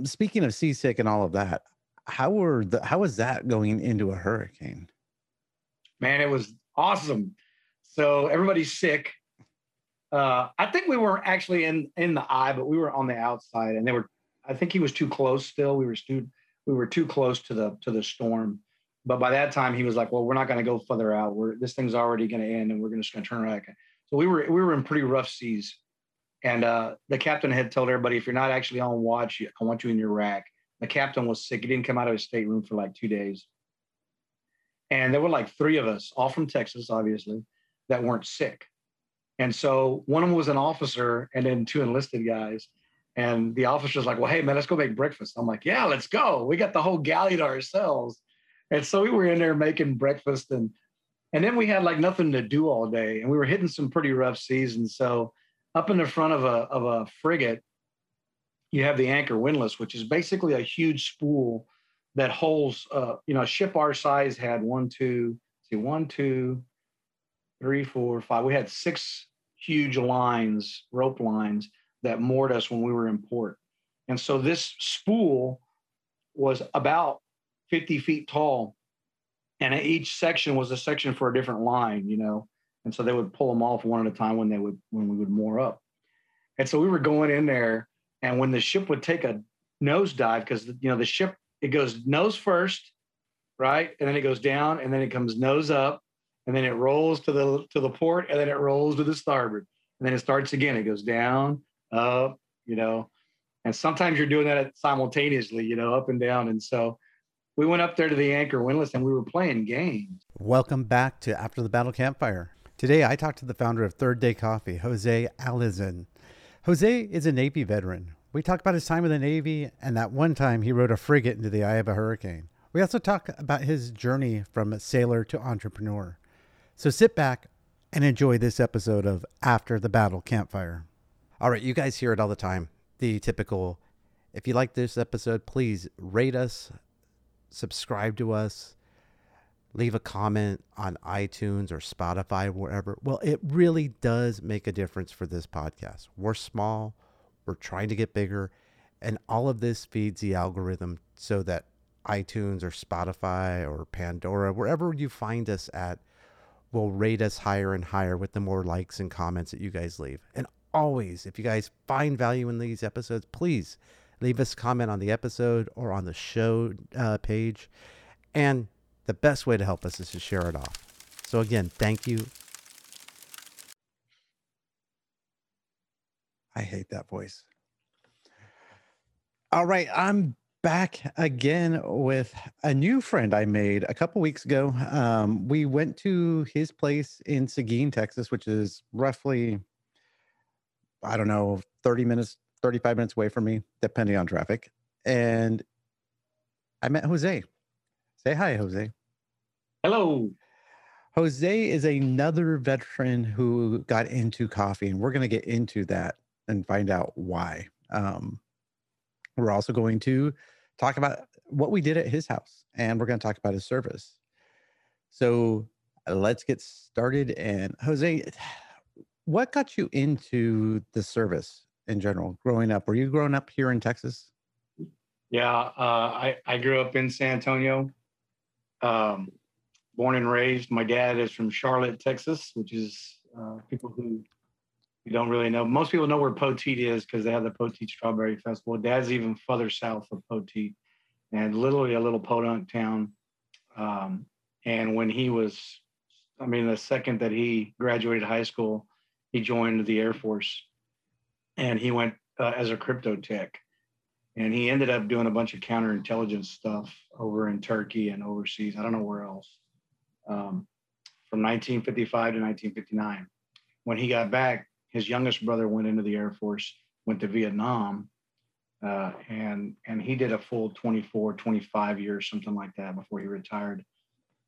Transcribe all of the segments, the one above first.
Um, speaking of seasick and all of that, how were the how was that going into a hurricane? Man, it was awesome. So everybody's sick. Uh, I think we weren't actually in in the eye, but we were on the outside, and they were. I think he was too close. Still, we were too we were too close to the to the storm. But by that time, he was like, "Well, we're not going to go further out. We're this thing's already going to end, and we're just going to turn around." So we were we were in pretty rough seas, and uh, the captain had told everybody, "If you're not actually on watch, I want you in your rack." The captain was sick; he didn't come out of his stateroom for like two days, and there were like three of us, all from Texas, obviously, that weren't sick. And so one of them was an officer, and then two enlisted guys. And the officer's like, "Well, hey man, let's go make breakfast." I'm like, "Yeah, let's go. We got the whole galley to ourselves." And so we were in there making breakfast and and then we had like nothing to do all day and we were hitting some pretty rough seas. And so up in the front of a of a frigate, you have the anchor windlass, which is basically a huge spool that holds uh, you know, a ship our size had one, two, see, one, two, three, four, five. We had six huge lines, rope lines that moored us when we were in port. And so this spool was about 50 feet tall. And each section was a section for a different line, you know. And so they would pull them off one at a time when they would when we would moor up. And so we were going in there, and when the ship would take a nosedive, because you know the ship it goes nose first, right, and then it goes down, and then it comes nose up, and then it rolls to the to the port, and then it rolls to the starboard, and then it starts again. It goes down, up, you know, and sometimes you're doing that simultaneously, you know, up and down, and so we went up there to the anchor windlass and we were playing games. Welcome back to After the Battle Campfire. Today I talked to the founder of Third Day Coffee, Jose Alizin. Jose is a Navy veteran. We talk about his time in the Navy and that one time he rode a frigate into the eye of a hurricane. We also talk about his journey from sailor to entrepreneur. So sit back and enjoy this episode of After the Battle Campfire. All right, you guys hear it all the time. The typical if you like this episode, please rate us, subscribe to us, leave a comment on iTunes or Spotify, wherever. Well, it really does make a difference for this podcast. We're small, we're trying to get bigger, and all of this feeds the algorithm so that iTunes or Spotify or Pandora, wherever you find us at, will rate us higher and higher with the more likes and comments that you guys leave. And always, if you guys find value in these episodes, please leave us a comment on the episode or on the show uh, page. And the best way to help us is to share it off. So, again, thank you. I hate that voice. All right, I'm back again with a new friend I made a couple weeks ago. Um, we went to his place in Seguin, Texas, which is roughly, I don't know, 30 minutes 35 minutes away from me, depending on traffic. And I met Jose. Say hi, Jose. Hello. Jose is another veteran who got into coffee, and we're going to get into that and find out why. Um, we're also going to talk about what we did at his house, and we're going to talk about his service. So let's get started. And Jose, what got you into the service? in general growing up? Were you growing up here in Texas? Yeah, uh, I I grew up in San Antonio, um, born and raised. My dad is from Charlotte, Texas, which is uh, people who you don't really know. Most people know where Poteet is because they have the Poteet Strawberry Festival. Dad's even further south of Poteet, and literally a little podunk town. Um, and when he was, I mean, the second that he graduated high school, he joined the Air Force and he went uh, as a crypto tech. And he ended up doing a bunch of counterintelligence stuff over in Turkey and overseas. I don't know where else. Um, from 1955 to 1959. When he got back, his youngest brother went into the Air Force, went to Vietnam, uh, and and he did a full 24, 25 years, something like that, before he retired.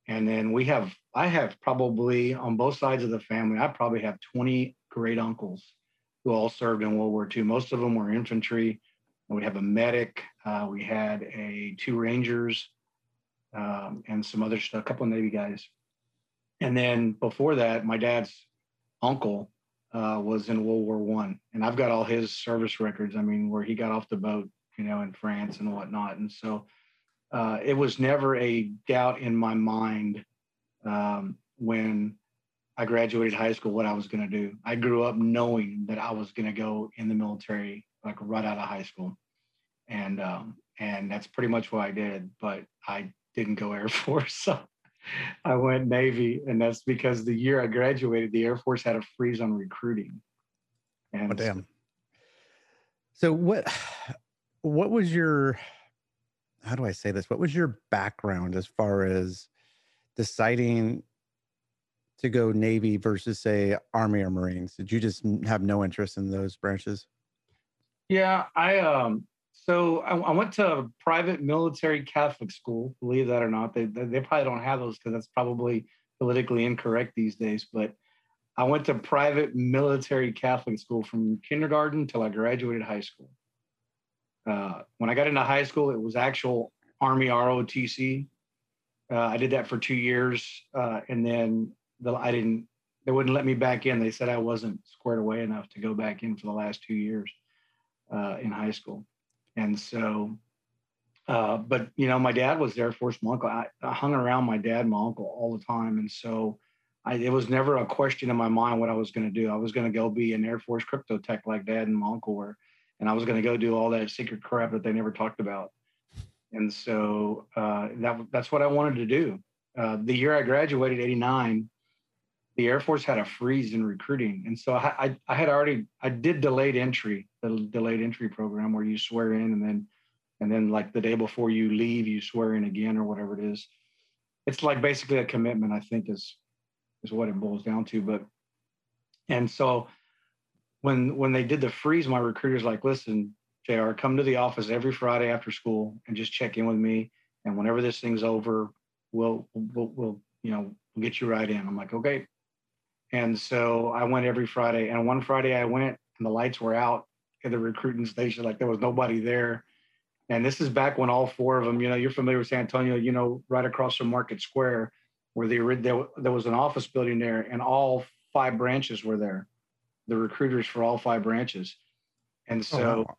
And then we have, I have probably on both sides of the family, I probably have 20 great uncles who all served in World War II. Most of them were infantry. We have a medic. Uh, we had a two Rangers um, and some other stuff, a couple of Navy guys. And then before that, my dad's uncle uh, was in World War One, and I've got all his service records. I mean, where he got off the boat you know, in France and whatnot. And so uh, it was never a doubt in my mind um, when I graduated high school what I was going to do. I grew up knowing that I was going to go in the military like right out of high school, and um, and that's pretty much what I did. But I didn't go Air Force, so I went Navy, and that's because the year I graduated, the Air Force had a freeze on recruiting. And oh, damn. So what what was your how do I say this? What was your background as far as deciding to go Navy versus say Army or Marines? Did you just have no interest in those branches? Yeah, I um so I, I went to a private military Catholic school, believe that or not. They they probably don't have those because that's probably politically incorrect these days, but I went to private military Catholic school from kindergarten till I graduated high school. Uh, when I got into high school, it was actual Army ROTC. Uh, I did that for two years, uh, and then the, I didn't. They wouldn't let me back in. They said I wasn't squared away enough to go back in for the last two years uh, in high school, and so. Uh, but you know, my dad was Air Force. My uncle. I, I hung around my dad, and my uncle all the time, and so I, it was never a question in my mind what I was going to do. I was going to go be an Air Force crypto tech like dad and my uncle were and I was going to go do all that secret crap that they never talked about. And so uh, that that's what I wanted to do. Uh, the year I graduated, '89, the Air Force had a freeze in recruiting, and so I, I, I had already I did delayed entry, the delayed entry program where you swear in and then and then like the day before you leave, you swear in again or whatever it is. It's like basically a commitment, I think is is what it boils down to. But and so when when they did the freeze, my recruiter's like, listen, JR, come to the office every Friday after school and just check in with me. And whenever this thing's over, we'll we'll, we'll you know we'll get you right in. I'm like, okay. And so I went every Friday. And one Friday I went and the lights were out at the recruiting station, like there was nobody there. And this is back when all four of them, you know, you're familiar with San Antonio, you know, right across from Market Square, where they there, there was an office building there, and all five branches were there the recruiters for all five branches. And oh, so, oh, wow.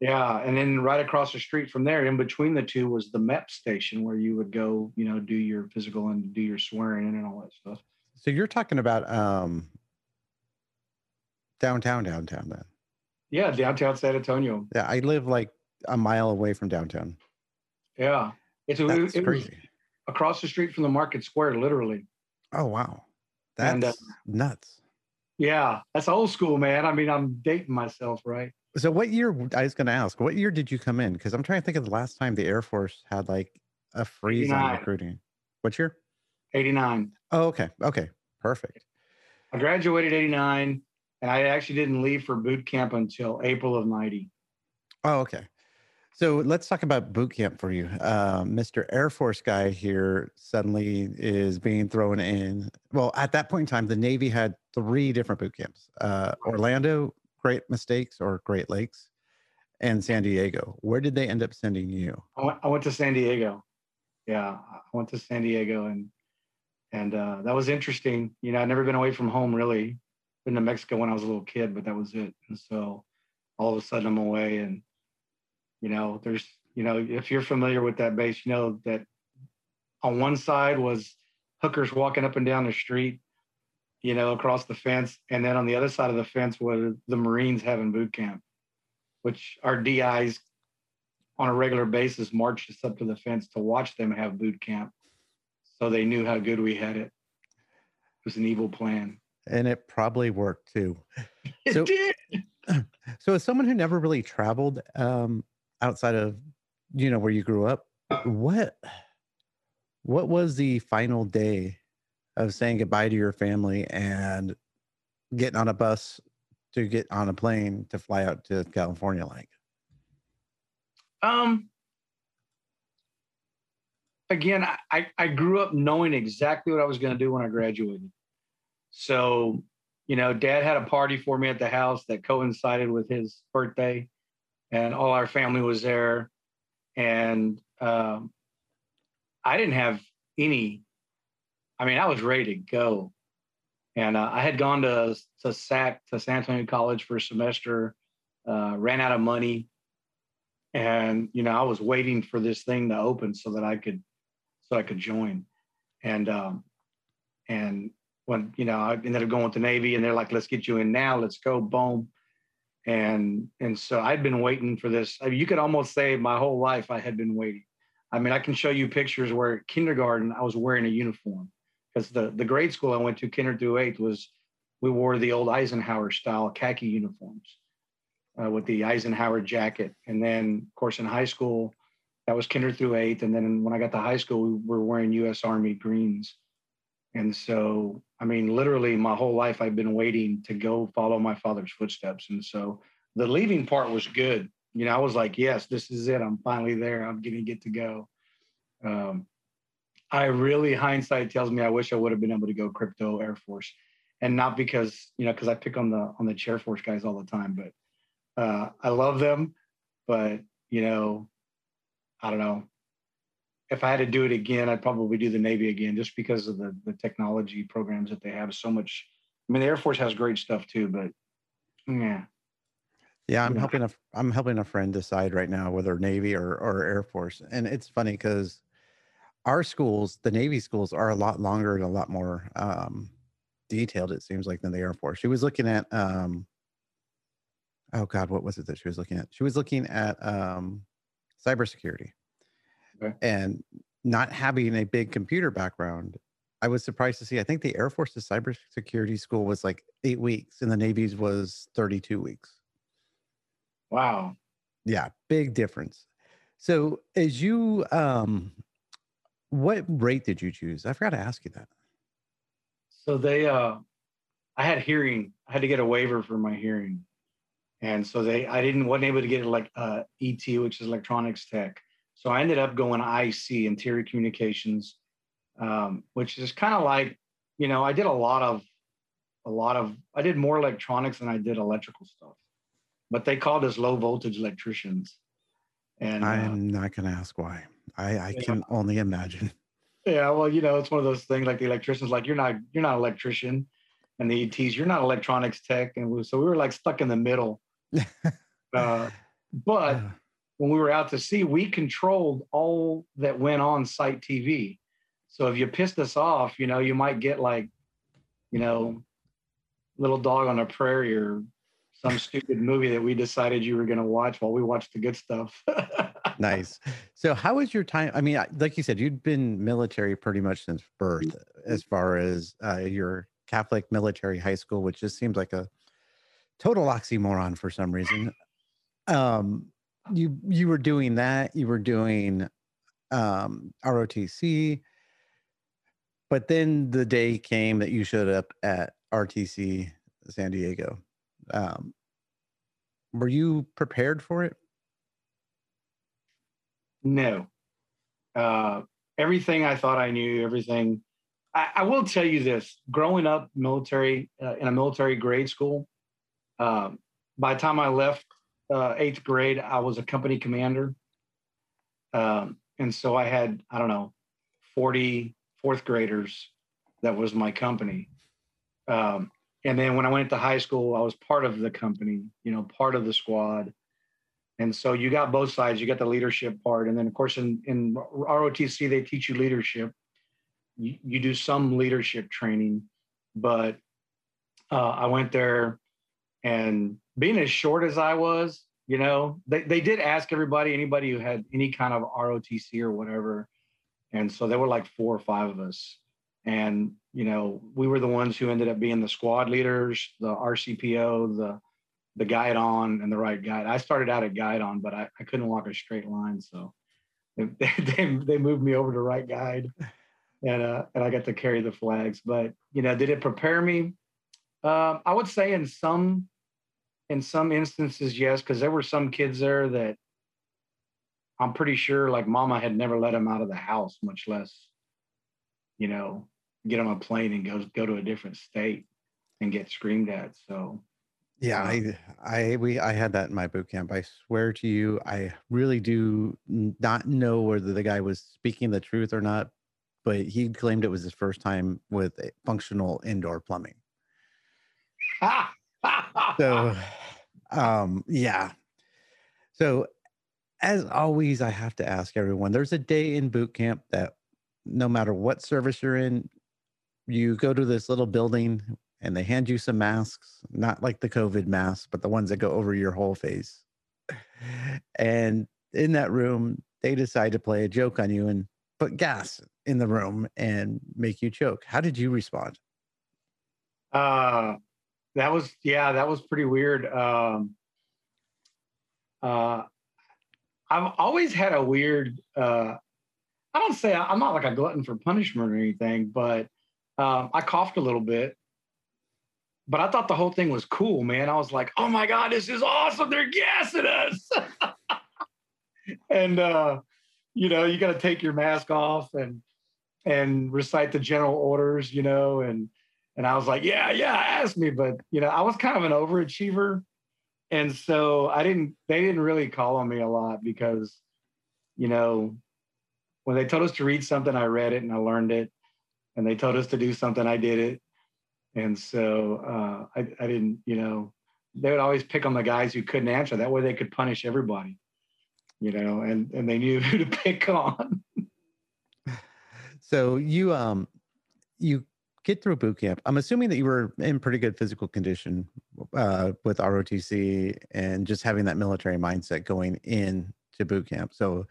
yeah. And then right across the street from there, in between the two, was the MEP station where you would go, you know, do your physical and do your swearing in and all that stuff. So you're talking about um, downtown, downtown then? Yeah, downtown San Antonio. Yeah, I live like a mile away from downtown. Yeah, it's That's it, crazy. across the street from the market square, literally. Oh wow, that's and, uh, nuts. Yeah, that's old school, man. I mean, I'm dating myself, right? So, what year? I was going to ask, what year did you come in? Because I'm trying to think of the last time the Air Force had like a freeze 89. on recruiting. What year? 89. Oh, okay. Okay. Perfect. I graduated 89 and I actually didn't leave for boot camp until April of 90. Oh, okay. So let's talk about boot camp for you. Uh, Mr. Air Force guy here suddenly is being thrown in. Well, at that point in time, the Navy had three different boot camps uh, Orlando, Great Mistakes, or Great Lakes, and San Diego. Where did they end up sending you? I went, I went to San Diego. Yeah, I went to San Diego, and and uh, that was interesting. You know, I'd never been away from home really. Been to Mexico when I was a little kid, but that was it. And so all of a sudden I'm away and you know, there's, you know, if you're familiar with that base, you know that on one side was hookers walking up and down the street, you know, across the fence. And then on the other side of the fence was the Marines having boot camp, which our DIs on a regular basis marched us up to the fence to watch them have boot camp. So they knew how good we had it. It was an evil plan. And it probably worked too. It so, did. So as someone who never really traveled, um, outside of you know where you grew up what what was the final day of saying goodbye to your family and getting on a bus to get on a plane to fly out to california like um again i i grew up knowing exactly what i was going to do when i graduated so you know dad had a party for me at the house that coincided with his birthday and all our family was there. And um, I didn't have any, I mean, I was ready to go. And uh, I had gone to, to SAC, to San Antonio College for a semester, uh, ran out of money. and you know I was waiting for this thing to open so that I could so I could join, and um, and when you know I ended up going with the Navy, and they're like, "Let's get you in now. Let's go." Boom. And and so I'd been waiting for this. I mean, you could almost say my whole life I had been waiting. I mean, I can show you pictures where kindergarten I was wearing a uniform because the the grade school I went to, kinder through eighth, was we wore the old Eisenhower style khaki uniforms uh, with the Eisenhower jacket. And then, of course, in high school, that was kinder through eighth. And then when I got to high school, we were wearing U.S. Army greens. And so, I mean, literally my whole life, I've been waiting to go follow my father's footsteps. And so the leaving part was good. You know, I was like, yes, this is it. I'm finally there. I'm going to get to go. Um, I really, hindsight tells me I wish I would have been able to go crypto Air Force. And not because, you know, because I pick on the on the chair force guys all the time, but uh, I love them, but you know, I don't know. If I had to do it again, I'd probably do the Navy again, just because of the the technology programs that they have. So much. I mean, the Air Force has great stuff too, but yeah. Yeah, I'm yeah. helping a I'm helping a friend decide right now whether Navy or or Air Force, and it's funny because our schools, the Navy schools, are a lot longer and a lot more um, detailed. It seems like than the Air Force. She was looking at um, oh god, what was it that she was looking at? She was looking at um, cybersecurity, okay. and not having a big computer background. I was surprised to see. I think the Air Force's cybersecurity school was like eight weeks, and the Navy's was thirty-two weeks. Wow. Yeah, big difference. So, as you, um, what rate did you choose? I forgot to ask you that. So they, uh, I had hearing. I had to get a waiver for my hearing, and so they I didn't wasn't able to get like uh, ET, which is electronics tech. So I ended up going IC, interior communications, um, which is kind of like, you know, I did a lot of, a lot of, I did more electronics than I did electrical stuff, but they called us low voltage electricians. And I'm uh, not going to ask why. I, I can know, only imagine. Yeah, well, you know, it's one of those things like the electricians, like you're not, you're not an electrician, and the ETs, you're not electronics tech, and we, so we were like stuck in the middle uh, but when we were out to sea, we controlled all that went on site TV. So if you pissed us off, you know, you might get like, you know, little dog on a prairie or some stupid movie that we decided you were going to watch while we watched the good stuff. nice. So how was your time? I mean, like you said, you'd been military pretty much since birth, as far as uh, your Catholic military high school, which just seems like a total oxymoron for some reason. Um, you you were doing that. You were doing um, ROTC, but then the day came that you showed up at RTC San Diego. Um, were you prepared for it? No. Uh, everything I thought I knew, everything. I, I will tell you this: growing up military uh, in a military grade school, um, by the time I left uh, eighth grade, I was a company commander. Um, and so I had, I don't know, 40 fourth graders that was my company. Um, and then when I went to high school, I was part of the company, you know, part of the squad. And so you got both sides. You got the leadership part. And then, of course, in, in ROTC, they teach you leadership. You, you do some leadership training. But uh, I went there and being as short as I was, you know, they, they did ask everybody, anybody who had any kind of ROTC or whatever. And so there were like four or five of us. And, you know, we were the ones who ended up being the squad leaders, the RCPO, the the guidon and the right guide. I started out at guidon, but I, I couldn't walk a straight line. So they, they, they moved me over to right guide and, uh, and I got to carry the flags. But, you know, did it prepare me? Um, I would say in some in some instances, yes, because there were some kids there that I'm pretty sure like mama had never let them out of the house, much less, you know, get on a plane and go go to a different state and get screamed at. So yeah, um, I I we I had that in my boot camp. I swear to you, I really do not know whether the guy was speaking the truth or not, but he claimed it was his first time with functional indoor plumbing. So um yeah so as always, I have to ask everyone there's a day in boot camp that no matter what service you're in, you go to this little building and they hand you some masks, not like the COVID masks, but the ones that go over your whole face. And in that room, they decide to play a joke on you and put gas in the room and make you choke. How did you respond? Uh, that was yeah, that was pretty weird. Um, uh, I've always had a weird. Uh, I don't say I'm not like a glutton for punishment or anything, but um, I coughed a little bit. But I thought the whole thing was cool, man. I was like, "Oh my god, this is awesome! They're gassing us!" and uh, you know, you got to take your mask off and and recite the general orders, you know, and and I was like, yeah, yeah, ask me. But you know, I was kind of an overachiever. And so I didn't they didn't really call on me a lot because, you know, when they told us to read something, I read it and I learned it. And they told us to do something, I did it. And so uh, I, I didn't, you know, they would always pick on the guys who couldn't answer. That way they could punish everybody, you know, and, and they knew who to pick on. so you um you get through boot camp, I'm assuming that you were in pretty good physical condition uh, with ROTC and just having that military mindset going in to boot camp. So,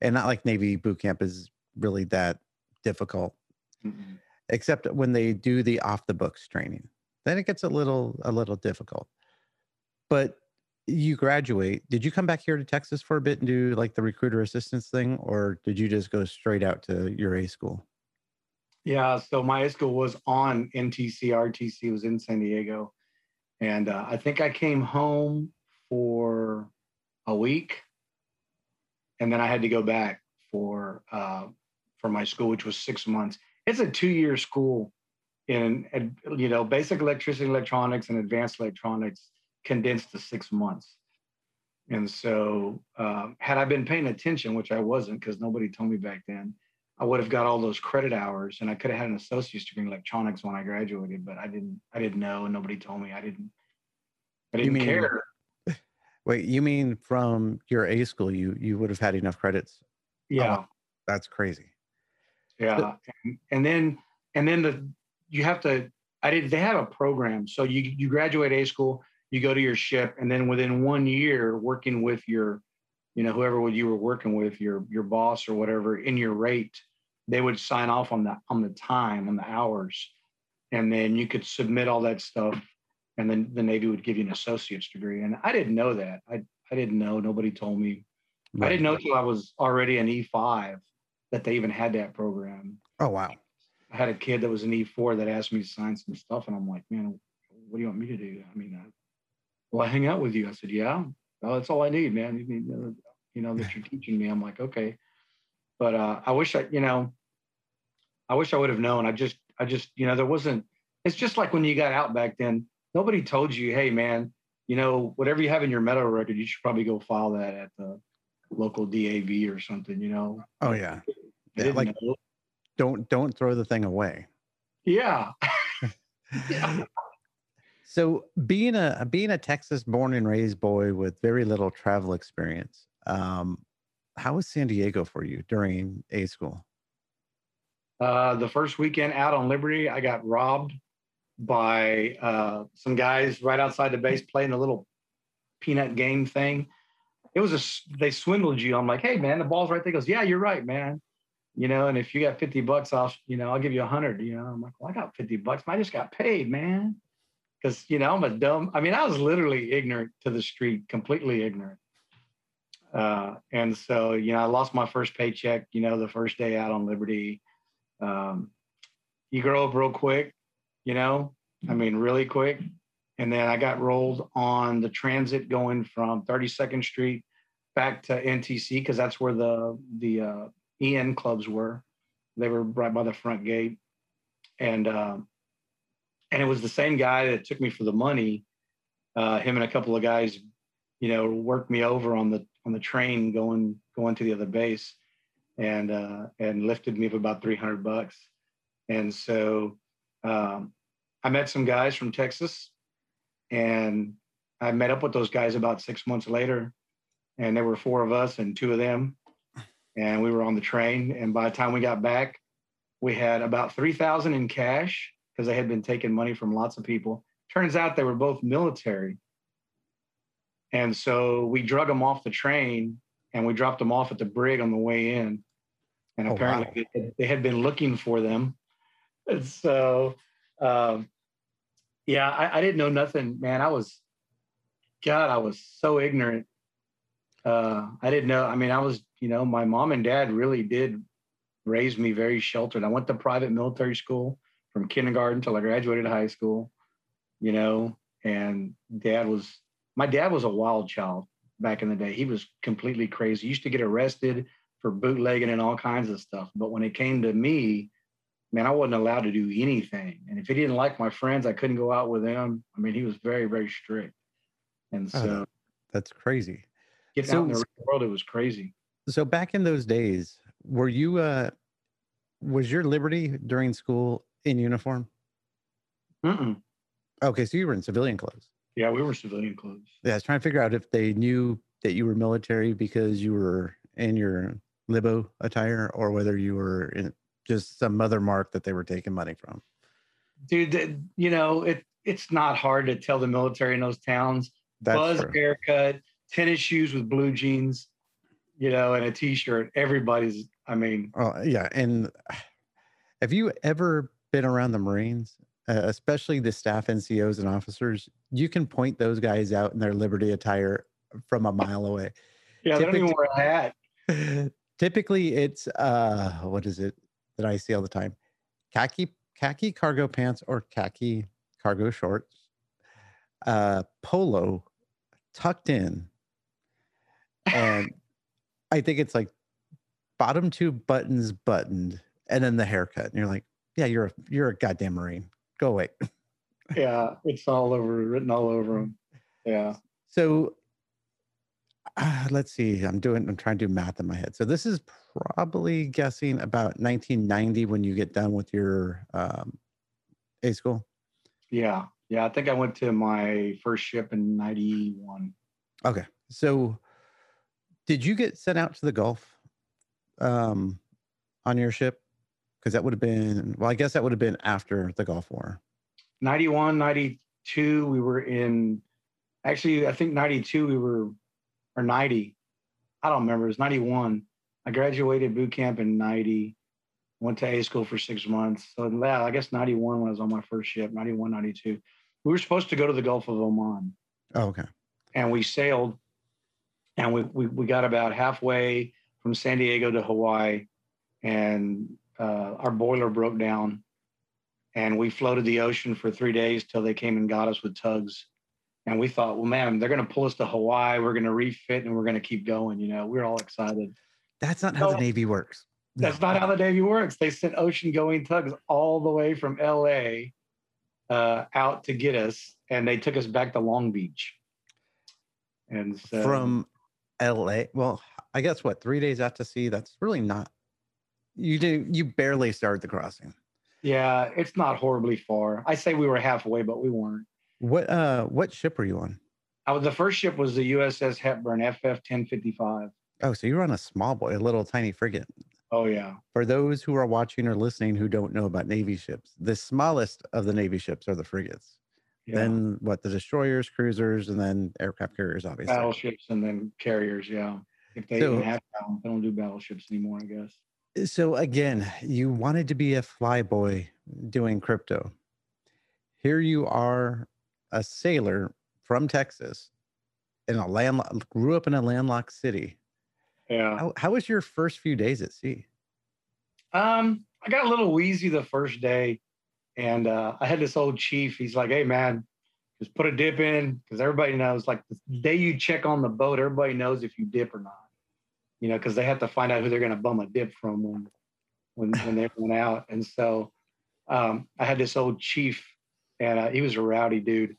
and not like Navy boot camp is really that difficult, mm-hmm. except when they do the off the books training. Then it gets a little a little difficult. But you graduate. Did you come back here to Texas for a bit and do like the recruiter assistance thing, or did you just go straight out to your A school? Yeah, so my high school was on NTC, RTC was in San Diego. And uh, I think I came home for a week and then I had to go back for uh, for my school, which was six months. It's a two-year school in you know basic electricity, electronics, and advanced electronics condensed to six months. And so, um, had I been paying attention, which I wasn't because nobody told me back then, I would have got all those credit hours and I could have had an associate's degree in electronics when I graduated, but I didn't I didn't know and nobody told me. I didn't I didn't mean, care. Wait, you mean from your A school you you would have had enough credits? Yeah. Oh, that's crazy. Yeah. and, and then and then the you have to I did they have a program. So you you graduate A school, you go to your ship, and then within one year working with your you know whoever you were working with your your boss or whatever in your rate they would sign off on the on the time on the hours. And then you could submit all that stuff and then the navy would give you an associate's degree. And i didn't know that. I, I didn't know. Nobody told me. Right. i didn't know until i was already an e5 that they even had that program. Oh wow. I had a kid that was an e4 that asked me to sign some stuff and i'm like man what do you want me to do? I mean I, well i hang out with you? I said yeah. Well, that's all i need man. You need you know that you're teaching me. I'm like okay. But uh, i wish i you know I wish I would have known. I just, I just, you know, there wasn't. It's just like when you got out back then. Nobody told you, hey, man, you know, whatever you have in your metal record, you should probably go file that at the local DAV or something. You know. Oh yeah. yeah like, know. don't don't throw the thing away. Yeah. yeah. So being a being a Texas born and raised boy with very little travel experience, um, how was San Diego for you during A school? Uh, the first weekend out on Liberty, I got robbed by uh, some guys right outside the base playing a little peanut game thing. It was a they swindled you. I'm like, hey man, the ball's right there. He goes, yeah, you're right, man. You know, and if you got 50 bucks I'll you know, I'll give you a hundred. You know, I'm like, well, I got 50 bucks. I just got paid, man. Because you know, I'm a dumb. I mean, I was literally ignorant to the street, completely ignorant. Uh, and so, you know, I lost my first paycheck. You know, the first day out on Liberty um, you grow up real quick, you know, I mean, really quick. And then I got rolled on the transit going from 32nd Street back to NTC because that's where the the uh, EM clubs were. They were right by the front gate, and uh, and it was the same guy that took me for the money. Uh, him and a couple of guys, you know, worked me over on the on the train going going to the other base and uh, and lifted me up about 300 bucks. And so um, I met some guys from Texas, and I met up with those guys about six months later. and there were four of us and two of them, and we were on the train. And by the time we got back, we had about three thousand in cash because they had been taking money from lots of people. Turns out they were both military, and so we drug them off the train and we dropped them off at the brig on the way in. And Oh, apparently they, they had been looking for them. And so, um, yeah, I, I didn't know nothing, man. I was, God, I was so ignorant. Uh, I didn't know. I mean, I was, you know, my mom and dad really did raise me very sheltered. I went to private military school from kindergarten till I graduated high school, you know, and dad was, my dad was a wild child back in the day. He was completely crazy. He used to get arrested for bootlegging and all kinds of stuff. But when it came to me, man, I wasn't allowed to do anything. And if he didn't like my friends, I couldn't go out with them. I mean, he was very, very strict. And Oh, so That's crazy. getting so- out in the real world, it was crazy. So back in those days, were you uh was your liberty during school in uniform? Mm-mm. Okay, so you were in civilian clothes. Yeah, we were civilian clothes. Yeah, I was trying to figure out if they knew that you were military because you were in your libo attire or whether you were in just some other mark that they were taking money from. Dude, you know, it it's not hard to tell the military in those towns. That's Buzz true. haircut, tennis shoes with blue jeans, you know, and a t-shirt. Everybody's, I mean, Oh, yeah. And have you ever been around the Marines, uh, especially the staff NCOs and officers? You can point those guys out in their Liberty attire from a mile away. yeah, they don't even wear a hat. Typically, it's uh, what is it that I see all the time? Khaki khaki cargo pants or khaki cargo shorts, uh, polo tucked in, and I think it's like bottom two buttons buttoned, and then the haircut. And you're like, yeah, you're a you're a goddamn marine. Go away. yeah, it's all over, written all over them. Yeah. So uh, let's see. I'm doing. I'm trying to do math in my head. So this is probably guessing about 1990 when you get done with your um, A school. Yeah. Yeah. I think I went to my first ship in 91. Okay. So did you get sent out to the Gulf um, on your ship? Because that would have been. Well, I guess that would have been after the Gulf War. 91, 92, we were in, actually, I think 92, we were, or 90. I don't remember. It was 91. I graduated boot camp in 90, went to A school for six months. So, yeah, I guess 91 when I was on my first ship, 91, 92. We were supposed to go to the Gulf of Oman. Oh, okay. and we sailed and we, we, we got about halfway from San Diego to Hawaii and uh, our boiler broke down and we floated the ocean for three days till they came and got us with tugs. And we thought, well, man, they're going to pull us to Hawaii. We're going to refit and we're going to keep going. You know, we are all excited. That's not how the Navy works. That's not how the Navy works. They sent ocean going tugs all the way from LA uh, out to get us, and they took us back to Long Beach. And so, from LA. Well, I guess what three days out to sea. That's really not. You did. You barely started the crossing. yeah, it's not horribly far. I say we were halfway, but we weren't. What uh? What ship were you on? Was, the first ship was the USS Hepburn FF 1055. Oh, so you were on a small boy, a little tiny frigate. Oh, yeah. For those who are watching or listening who don't know about Navy ships, the smallest of the Navy ships are the frigates. yeah. Then what? The destroyers, cruisers, and then aircraft carriers, obviously. battleships and then carriers. Yeah. If they So- even have they don't do battleships anymore, I guess. So again, you wanted to be a flyboy doing crypto. Here you are, a sailor from Texas, in a land grew up in a landlocked city. Yeah. How, how was your first few days at sea? Um, I got a little wheezy the first day, and uh, I had this old chief. He's like, "Hey, man, just put a dip in because everybody knows. Like the day you check on the boat, everybody knows if you dip or not. You know, because they have to find out who they're going to bum a dip from when when when they went out. And so, um, I had this old chief, and uh, he was a rowdy dude.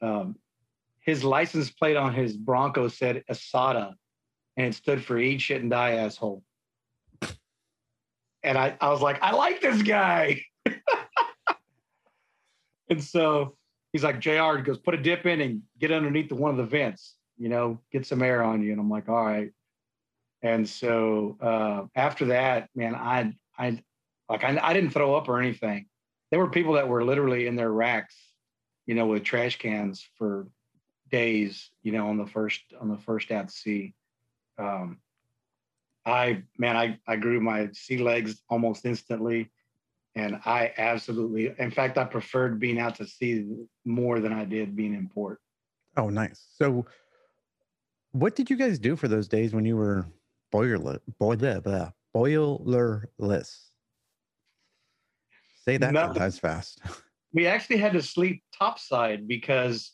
Um, his license plate on his Bronco said Asada, and it stood for "Eat shit and die, asshole." and I, I was like, I like this guy. and so he's like, JR He goes, put a dip in and get underneath the, one of the vents. you know, get some air on you. And I'm like, all right. And so uh, after that, man, I, I, like, I, I didn't throw up or anything. There were people that were literally in their racks, you know, with trash cans for days, you know, on the first, on the first at sea. Um, I, man, I, I grew my sea legs almost instantly. And I absolutely, in fact, I preferred being out to sea more than I did being in port. Oh, nice. So, what did you guys do for those days when you were boiler boiler boilerless? Say that Nothing. times fast. We actually had to sleep topside because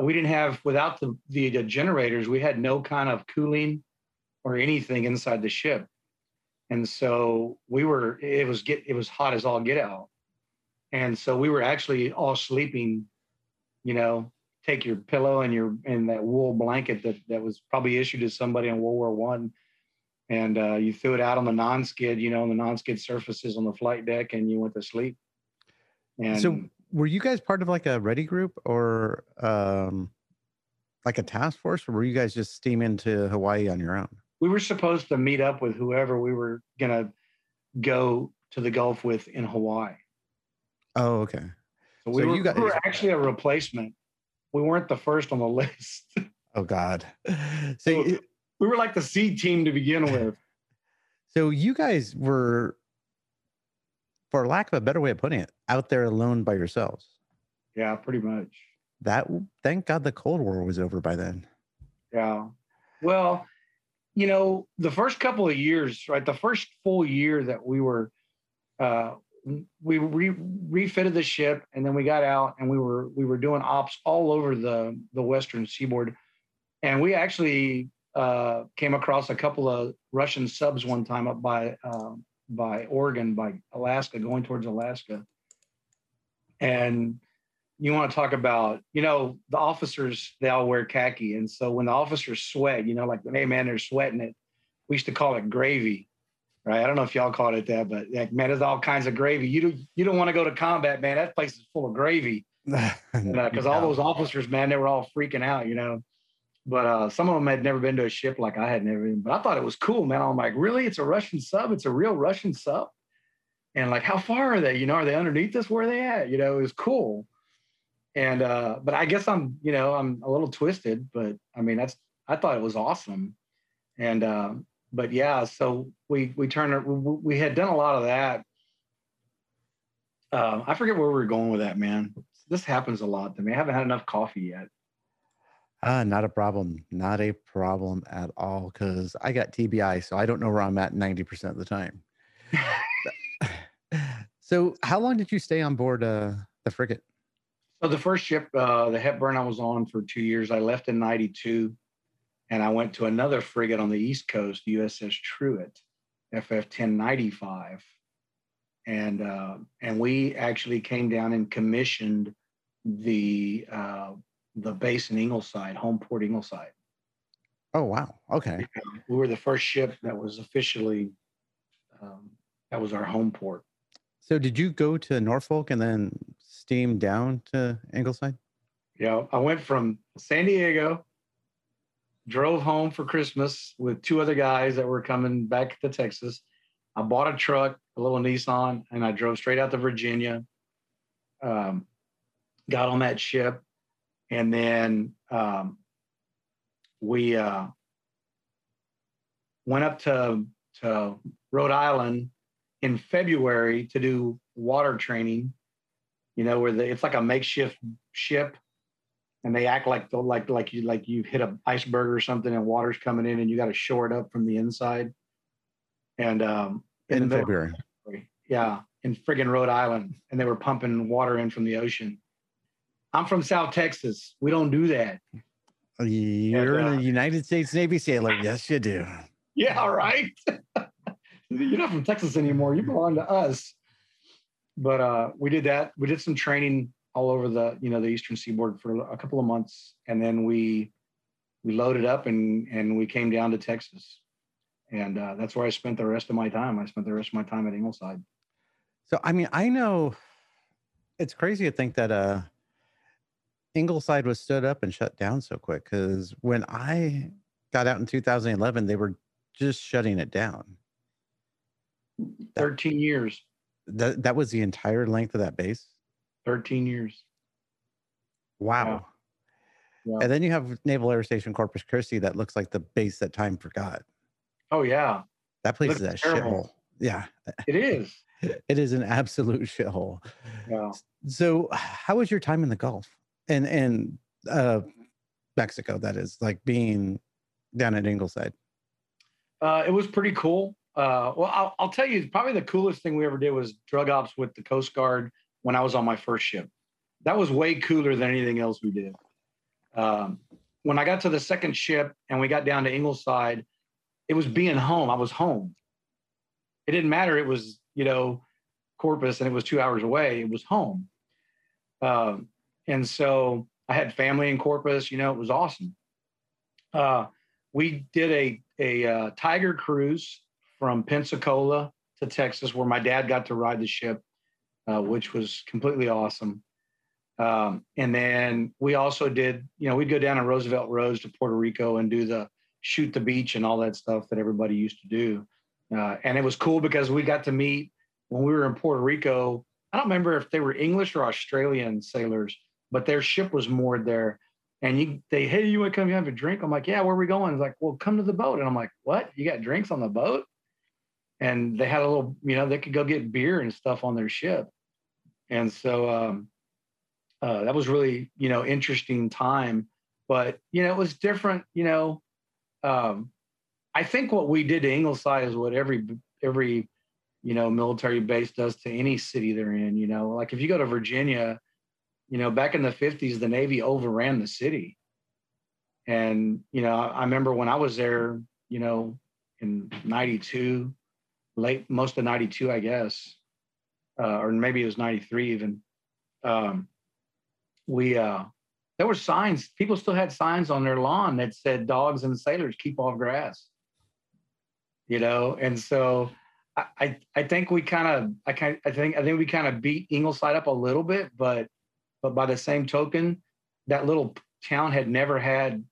we didn't have without the, the the generators. We had no kind of cooling or anything inside the ship, and so we were. It was get. It was hot as all get out, and so we were actually all sleeping. You know, take your pillow and your and that wool blanket that that was probably issued to somebody in World War One, and uh, you threw it out on the non-skid, you know, on the non-skid surfaces on the flight deck, and you went to sleep. And so, were you guys part of like a ready group or um, like a task force, or were you guys just steam into Hawaii on your own? We were supposed to meet up with whoever we were gonna go to the Gulf with in Hawaii. Oh, okay. So we, so were, guys, we were actually a replacement we weren't the first on the list. Oh God. So, so we were like the seed team to begin with. So you guys were, for lack of a better way of putting it, out there alone by yourselves. Yeah, pretty much. That thank God the Cold War was over by then. Yeah. Well, you know, the first couple of years, right? The first full year that we were uh, we re- refitted the ship and then we got out and we were we were doing ops all over the the western seaboard and we actually uh, came across a couple of russian subs one time up by uh, by oregon by alaska going towards alaska and you want to talk about you know the officers they all wear khaki and so when the officers sweat you know like hey man they're sweating it we used to call it gravy right? I don't know if y'all called it that, but like, man, there's all kinds of gravy. You don't you don't want to go to combat, man. That place is full of gravy. Because uh, all those officers, man, they were all freaking out, you know. But uh, some of them had never been to a ship like I had never been. But I thought it was cool, man. I'm like, really? It's a Russian sub? It's a real Russian sub? And like, how far are they? You know, are they underneath us? Where are they at? You know, it was cool. And uh, but I guess I'm, you know, I'm a little twisted, but I mean, that's I thought it was awesome. And uh, but yeah, so we we turned we had done a lot of that. Um, I forget where we were going with that, man. This happens a lot to me. I haven't had enough coffee yet. Uh, not a problem. Not a problem at all. Cause I got TBI, so I don't know where I'm at 90% of the time. so how long did you stay on board uh, the frigate? So the first ship, uh, the Hepburn I was on for two years. I left in 92 and I went to another frigate on the East Coast, USS Truett, FF 1095. And, uh, and we actually came down and commissioned the, uh, the base in Ingleside, home port Ingleside. Oh, wow. Okay. We were the first ship that was officially, um, that was our home port. So did you go to Norfolk and then steam down to Ingleside? Yeah, I went from San Diego drove home for Christmas with two other guys that were coming back to Texas. I bought a truck, a little Nissan, and I drove straight out to Virginia. Um, got on that ship, and then um, we uh, went up to to Rhode Island in February to do water training. You know, where the, it's like a makeshift ship and they act like the, like like you like you hit an iceberg or something and water's coming in and you got to shore it up from the inside. And um, in, in February, yeah, in friggin' Rhode Island, and they were pumping water in from the ocean. I'm from South Texas. We don't do that. You're and, uh, a United States Navy sailor. Yes, you do. Yeah, right. You're not from Texas anymore. You belong to us. But uh, we did that. We did some training all over the you know the eastern seaboard for a couple of months, and then we we loaded up and and we came down to Texas, and uh, that's where I spent the rest of my time. I spent the rest of my time at Ingleside. So I mean, I know it's crazy to think that uh Ingleside was stood up and shut down so quick? Because when I got out in 2011, they were just shutting it down. 13 years. That that was the entire length of that base. 13 years. Wow. Yeah. And then you have Naval Air Station Corpus Christi that looks like the base that time forgot. Oh yeah, That place is a shithole. Yeah, it is. it is an absolute shithole. Yeah. So, how was your time in the Gulf and and uh, Mexico? That is like being down at Ingleside. Uh, it was pretty cool. Uh, well, I'll, I'll tell you, probably the coolest thing we ever did was drug ops with the Coast Guard when I was on my first ship. That was way cooler than anything else we did. Um, when I got to the second ship and we got down to Ingleside, it was being home. I was home. It didn't matter. It was, you know, Corpus and it was two hours away. It was home. Um, and so I had family in Corpus, you know, it was awesome. Uh, we did a, a uh, Tiger cruise from Pensacola to Texas, where my dad got to ride the ship, uh, which was completely awesome. Um, and then we also did, you know, we'd go down on Roosevelt Roads to Puerto Rico and do the shoot the beach and all that stuff that everybody used to do. Uh, and it was cool because we got to meet when we were in Puerto Rico. I don't remember if they were English or Australian sailors, but their ship was moored there. And you, they, hey, you want to come have a drink? I'm like, yeah, where are we going? It's like, well, come to the boat. And I'm like, what? You got drinks on the boat? And they had a little, you know, they could go get beer and stuff on their ship. And so um, uh, that was really, you know, interesting time. But you know, it was different. You know, um, I think what we did to Ingleside is what every every you know military base does to any city they're in. You know, like if you go to Virginia, you know, back in the '50s, the Navy overran the city. And you know, I remember when I was there, you know, in '92, late most of '92, I guess, uh, or maybe it was '93 even. Um, we uh, there were signs. People still had signs on their lawn that said "Dogs and sailors keep off grass." You know, and so I I, think we kind of I kind I think I think we kind of beat Ingleside up a little bit, but but by the same token, that little town had never had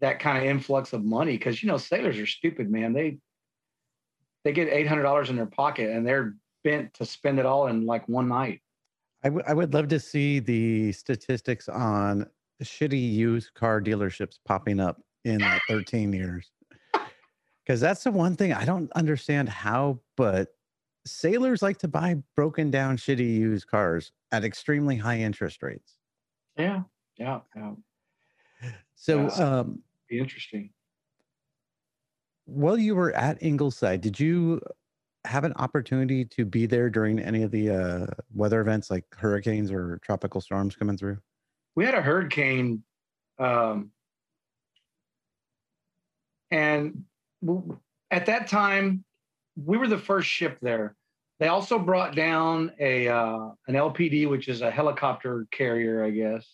that kind of influx of money because you know sailors are stupid, man. They they get eight hundred dollars in their pocket and they're bent to spend it all in like one night. I, w- I would love to see the statistics on shitty used car dealerships popping up in like 13 years. Because that's the one thing I don't understand how, but sailors like to buy broken down, shitty used cars at extremely high interest rates. Yeah, yeah, yeah. So, Yes. um, Be interesting. while you were at Ingleside, did you have an opportunity to be there during any of the uh, weather events like hurricanes or tropical storms coming through? we had a hurricane um, and at that time we were the first ship there. They also brought down a uh, an lpd which is a helicopter carrier i guess.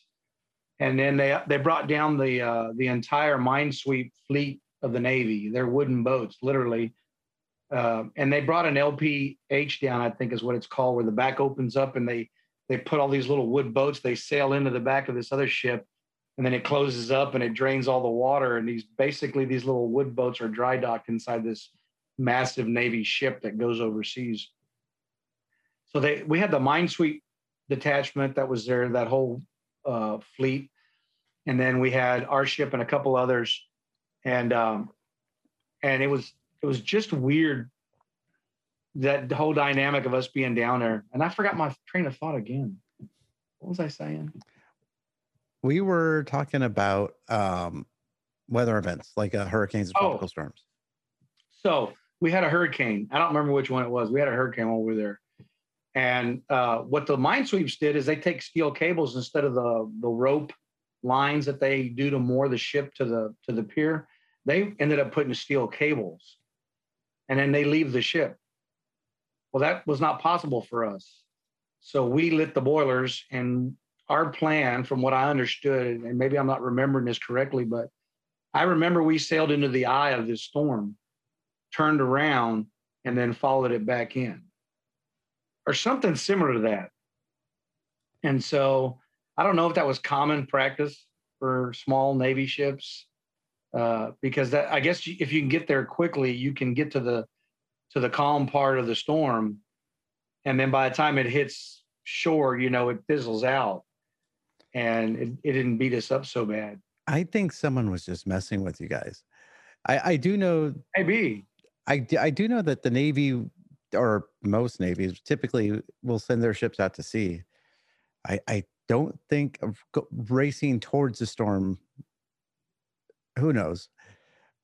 And then they they brought down the uh, the entire minesweep fleet of the navy they're wooden boats literally. Uh, and they brought an lph down i think is what it's called where the back opens up and they they put all these little wood boats they sail into the back of this other ship and then it closes up and it drains all the water and these basically these little wood boats are dry docked inside this massive navy ship that goes overseas so they we had the minesweep detachment that was there that whole uh, fleet and then we had our ship and a couple others and um and it was it was just weird that whole dynamic of us being down there. And I forgot my train of thought again. What was I saying? We were talking about um, weather events like uh, hurricanes and Oh. tropical storms. So we had a hurricane. I don't remember which one it was. We had a hurricane over there. And uh, what the minesweeps did is they take steel cables instead of the the rope lines that they do to moor the ship to the to the pier. They ended up putting steel cables, and then they leave the ship. Well, that was not possible for us. So we lit the boilers, and our plan, from what I understood, and maybe I'm not remembering this correctly, but I remember we sailed into the eye of this storm, turned around, and then followed it back in, or something similar to that. And so I don't know if that was common practice for small Navy ships, uh, because that I guess if you can get there quickly, you can get to the to the calm part of the storm, and then by the time it hits shore, you know, it fizzles out, and it, it didn't beat us up so bad. I think someone was just messing with you guys. I, I do know. Maybe. I, I do know that the Navy or most navies typically will send their ships out to sea. I, I don't think of racing towards the storm. Who knows?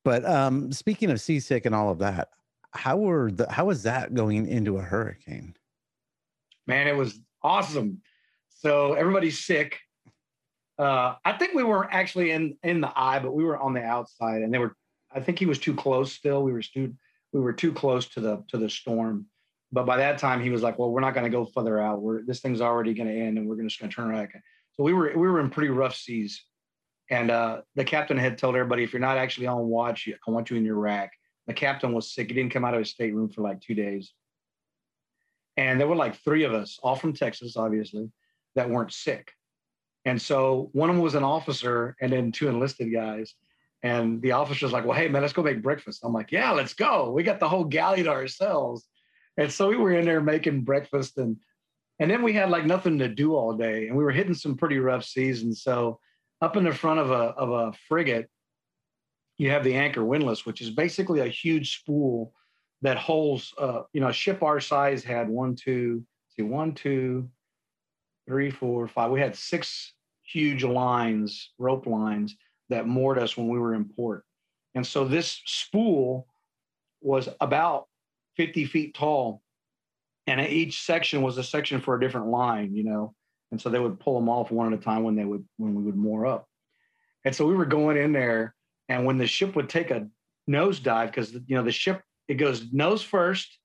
But um, speaking of seasick and all of that, how were the how was that going into a hurricane? Man, it was awesome. So everybody's sick. Uh, I think we weren't actually in in the eye, but we were on the outside, and they were. I think he was too close. Still, we were too we were too close to the to the storm. But by that time, he was like, "Well, we're not going to go further out. We're this thing's already going to end, and we're just going to turn around." So we were we were in pretty rough seas, and uh, the captain had told everybody, "If you're not actually on watch, I want you in your rack." The captain was sick; he didn't come out of his stateroom for like two days, and there were like three of us, all from Texas, obviously, that weren't sick. And so one of them was an officer, and then two enlisted guys. And the officer's like, "Well, hey man, let's go make breakfast." I'm like, "Yeah, let's go. We got the whole galley to ourselves." And so we were in there making breakfast and and then we had like nothing to do all day and we were hitting some pretty rough seas. And so up in the front of a of a frigate, you have the anchor windlass, which is basically a huge spool that holds uh, you know, a ship our size had one, two, see, one, two, three, four, five. We had six huge lines, rope lines that moored us when we were in port. And so this spool was about 50 feet tall. And each section was a section for a different line, you know. And so they would pull them off one at a time when they would when we would moor up. And so we were going in there, and when the ship would take a nosedive, because you know the ship it goes nose first,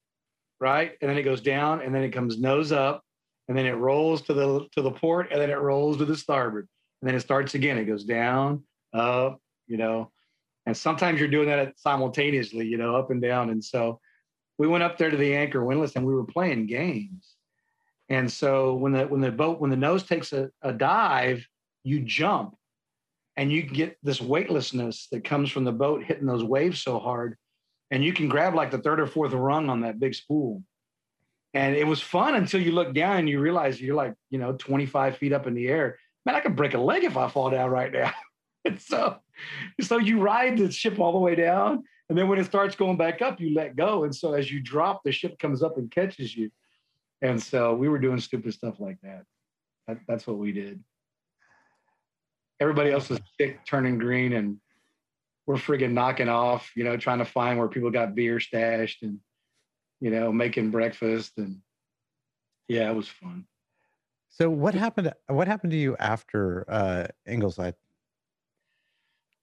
right, and then it goes down, and then it comes nose up, and then it rolls to the to the port, and then it rolls to the starboard, and then it starts again. It goes down, up, you know, and sometimes you're doing that simultaneously, you know, up and down. And so we went up there to the anchor windlass and we were playing games. And so when the when the boat when the nose takes a, a dive, you jump and you get this weightlessness that comes from the boat hitting those waves so hard. And you can grab like the third or fourth rung on that big spool. And it was fun until you look down and you realize you're like, you know, 25 feet up in the air. Man, I could break a leg if I fall down right now. and so, so you ride the ship all the way down and then when it starts going back up, you let go. And so as you drop, the ship comes up and catches you. And so we were doing stupid stuff like that. that that's what we did. Everybody else was sick, turning green, and we're friggin' knocking off, you know, trying to find where people got beer stashed and, you know, making breakfast. And yeah, it was fun. So what happened? What happened to you after uh, Ingleside?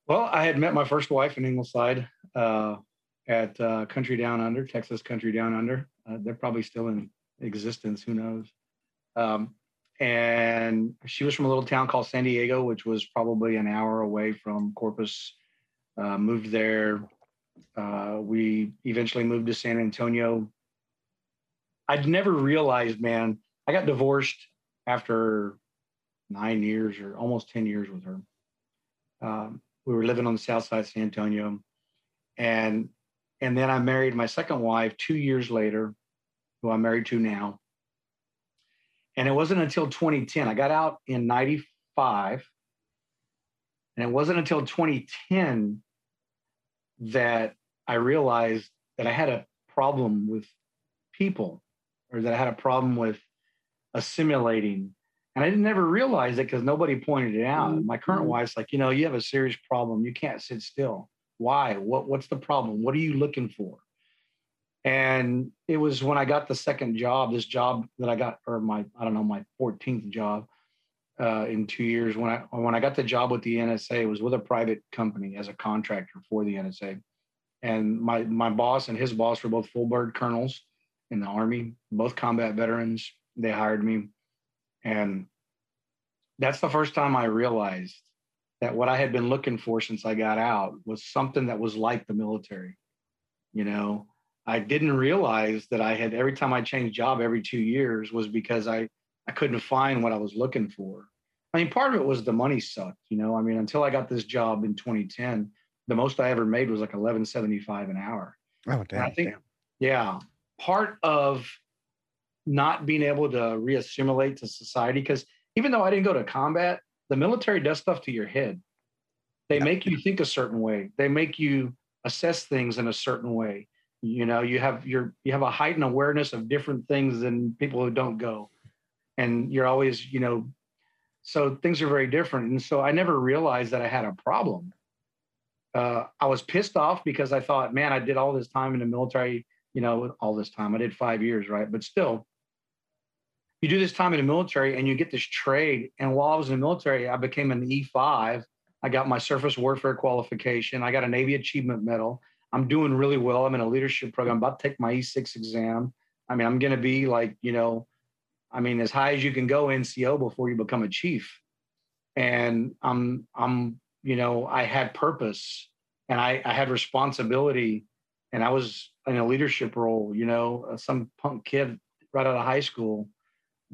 Well, I had met my first wife in Ingleside uh, at uh, Country Down Under, Texas Country Down Under. Uh, they're probably still in existence. Who knows? Um, and she was from a little town called San Diego, which was probably an hour away from Corpus. Uh, moved there. Uh, we eventually moved to San Antonio. I'd never realized, man, I got divorced after nine years or almost 10 years with her. Um, we were living on the south side of San Antonio. And and then I married my second wife two years later, who I'm married to now. And it wasn't until 2010. I got out in 95. And it wasn't until 2010 that I realized that I had a problem with people or that I had a problem with assimilating and I didn't ever realize it because nobody pointed it out. My current mm-hmm. wife's like, you know, you have a serious problem. You can't sit still. Why? What what's the problem? What are you looking for? And it was when I got the second job, this job that I got, or my, I don't know, my 14th job uh, in two years. When I when I got the job with the NSA, it was with a private company as a contractor for the NSA. And my my boss and his boss were both full bird colonels in the army, both combat veterans. They hired me and that's the first time I realized that what I had been looking for since I got out was something that was like the military. You know, I didn't realize that I had every time I changed job every two years was because I I couldn't find what I was looking for. I mean, part of it was the money sucked, you know. I mean, until I got this job in 2010, the most I ever made was like 11.75 an hour. Oh, damn. And I think, yeah, part of not being able to reassimilate to society, because even though I didn't go to combat, the military does stuff to your head. They yeah. make you think a certain way. They make you assess things in a certain way. You know, you have your you have a heightened awareness of different things than people who don't go, and you're always, you know, so things are very different. And so I never realized that I had a problem. Uh, I was pissed off because I thought, man, I did all this time in the military. You know, all this time I did five years, right? But still, you do this time in the military and you get this trade. And while I was in the military, I became an E5. I got my surface warfare qualification. I got a Navy Achievement Medal. I'm doing really well. I'm in a leadership program. I'm about to take my E6 exam. I mean, I'm going to be like, you know, I mean, as high as you can go NCO before you become a chief. And I'm, I'm, you know, I had purpose and I, I had responsibility and I was in a leadership role, you know, some punk kid right out of high school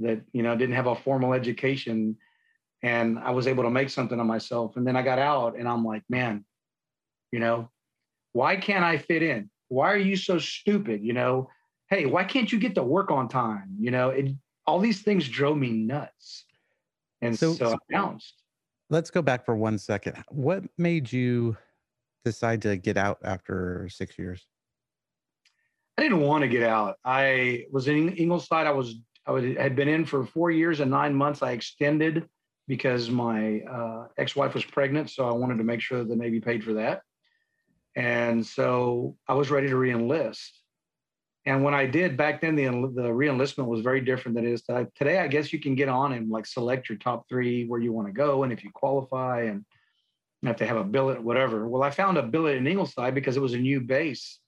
that, you know, didn't have a formal education and I was able to make something of myself. And then I got out and I'm like, man, you know, why can't I fit in? Why are you so stupid? You know, hey, why can't you get to work on time? You know, it, all these things drove me nuts. And so, so I bounced. Let's go back for one second. What made you decide to get out after six years? I didn't want to get out. I was in Ingleside. I was I was, had been in for four years and nine months. I extended because my uh, ex-wife was pregnant, so I wanted to make sure the Navy paid for that. And so I was ready to reenlist. And when I did back then, the, the reenlistment was very different than it is today. Today, I guess you can get on and like select your top three where you want to go, and if you qualify, and have to have a billet, whatever. Well, I found a billet in Ingleside because it was a new base,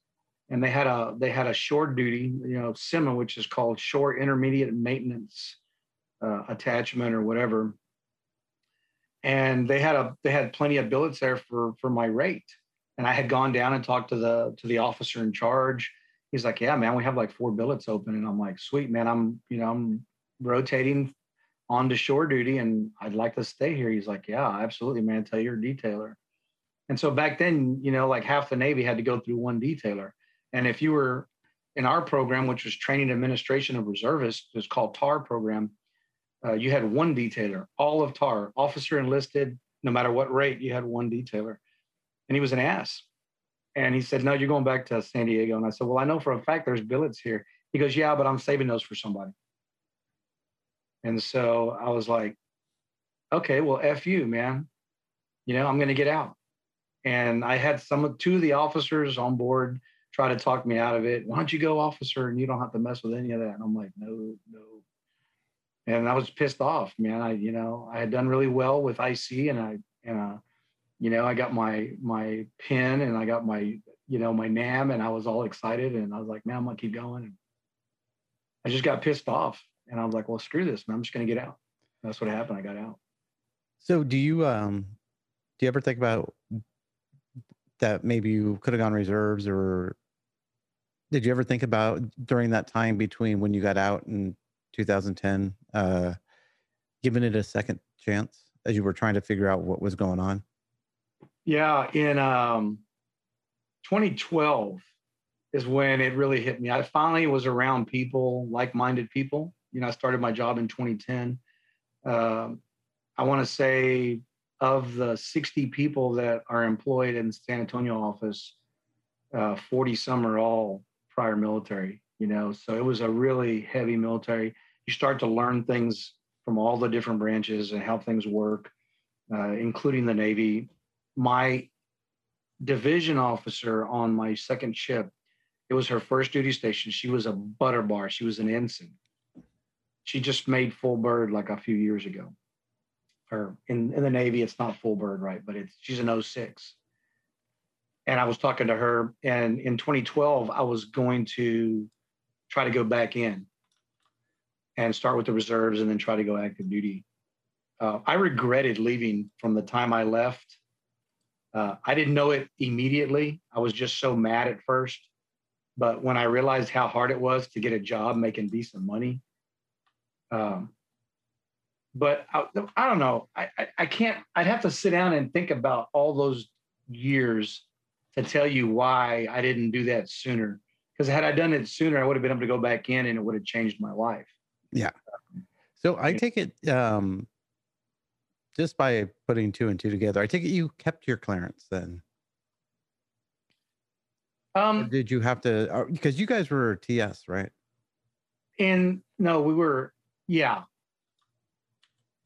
and they had a they had a shore duty, you know, SIMA, which is called Shore Intermediate Maintenance uh, Attachment or whatever. And they had a they had plenty of billets there for for my rate and I had gone down and talked to the to the officer in charge. He's like, "Yeah, man, we have like four billets open," and I'm like, "Sweet, man, I'm you know I'm rotating on to shore duty, and I'd like to stay here." He's like, "Yeah, absolutely, man. Tell your detailer." And so back then, you know, like half the Navy had to go through one detailer, and if you were in our program, which was Training Administration of Reservists, it was called TAR program. Uh, you had one detailer, all of TAR, officer enlisted, no matter what rate, you had one detailer and he was an ass. And he said, No, you're going back to San Diego. And I said, Well, I know for a fact there's billets here. He goes, Yeah, but I'm saving those for somebody. And so I was like, Okay, well, F you, man. You know, I'm going to get out. And I had some of two of the officers on board try to talk me out of it. Why don't you go, officer? And you don't have to mess with any of that. And I'm like, No, no. And I was pissed off, man. I, you know, I had done really well with IC and I, and uh, you know, I got my my pin and I got my you know my NAM and I was all excited and I was like, man, I'm gonna keep going. And I just got pissed off and I was like, well, screw this, man. I'm just gonna get out. And that's what happened. I got out. So do you um do you ever think about that maybe you could have gone reserves or did you ever think about during that time between when you got out in 2010 uh giving it a second chance as you were trying to figure out what was going on yeah, in um, 2012 is when it really hit me. I finally was around people, like-minded people. You know, I started my job in 2010. Um, I want to say of the 60 people that are employed in the San Antonio office, uh, 40 some are all prior military. You know, so it was a really heavy military. You start to learn things from all the different branches and how things work, uh, including the Navy my division officer on my second ship, it was her first duty station. She was a butter bar. She was an ensign. She just made full bird like a few years ago. Or in, in the Navy, it's not full bird, right? But it's she's an 06. And I was talking to her, and in 2012, I was going to try to go back in and start with the reserves and then try to go active duty. Uh, I regretted leaving from the time I left uh, I didn't know it immediately. I was just so mad at first. But when I realized how hard it was to get a job making decent money, um, but I, I don't know. I, I, I can't. I'd have to sit down and think about all those years to tell you why I didn't do that sooner. Because had I done it sooner, I would have been able to go back in and it would have changed my life. Yeah. So I take it um, just by putting two and two together. I take it you kept your clearance then. Or Um, did you have to? Because you guys were TS, right? and no, we were, yeah.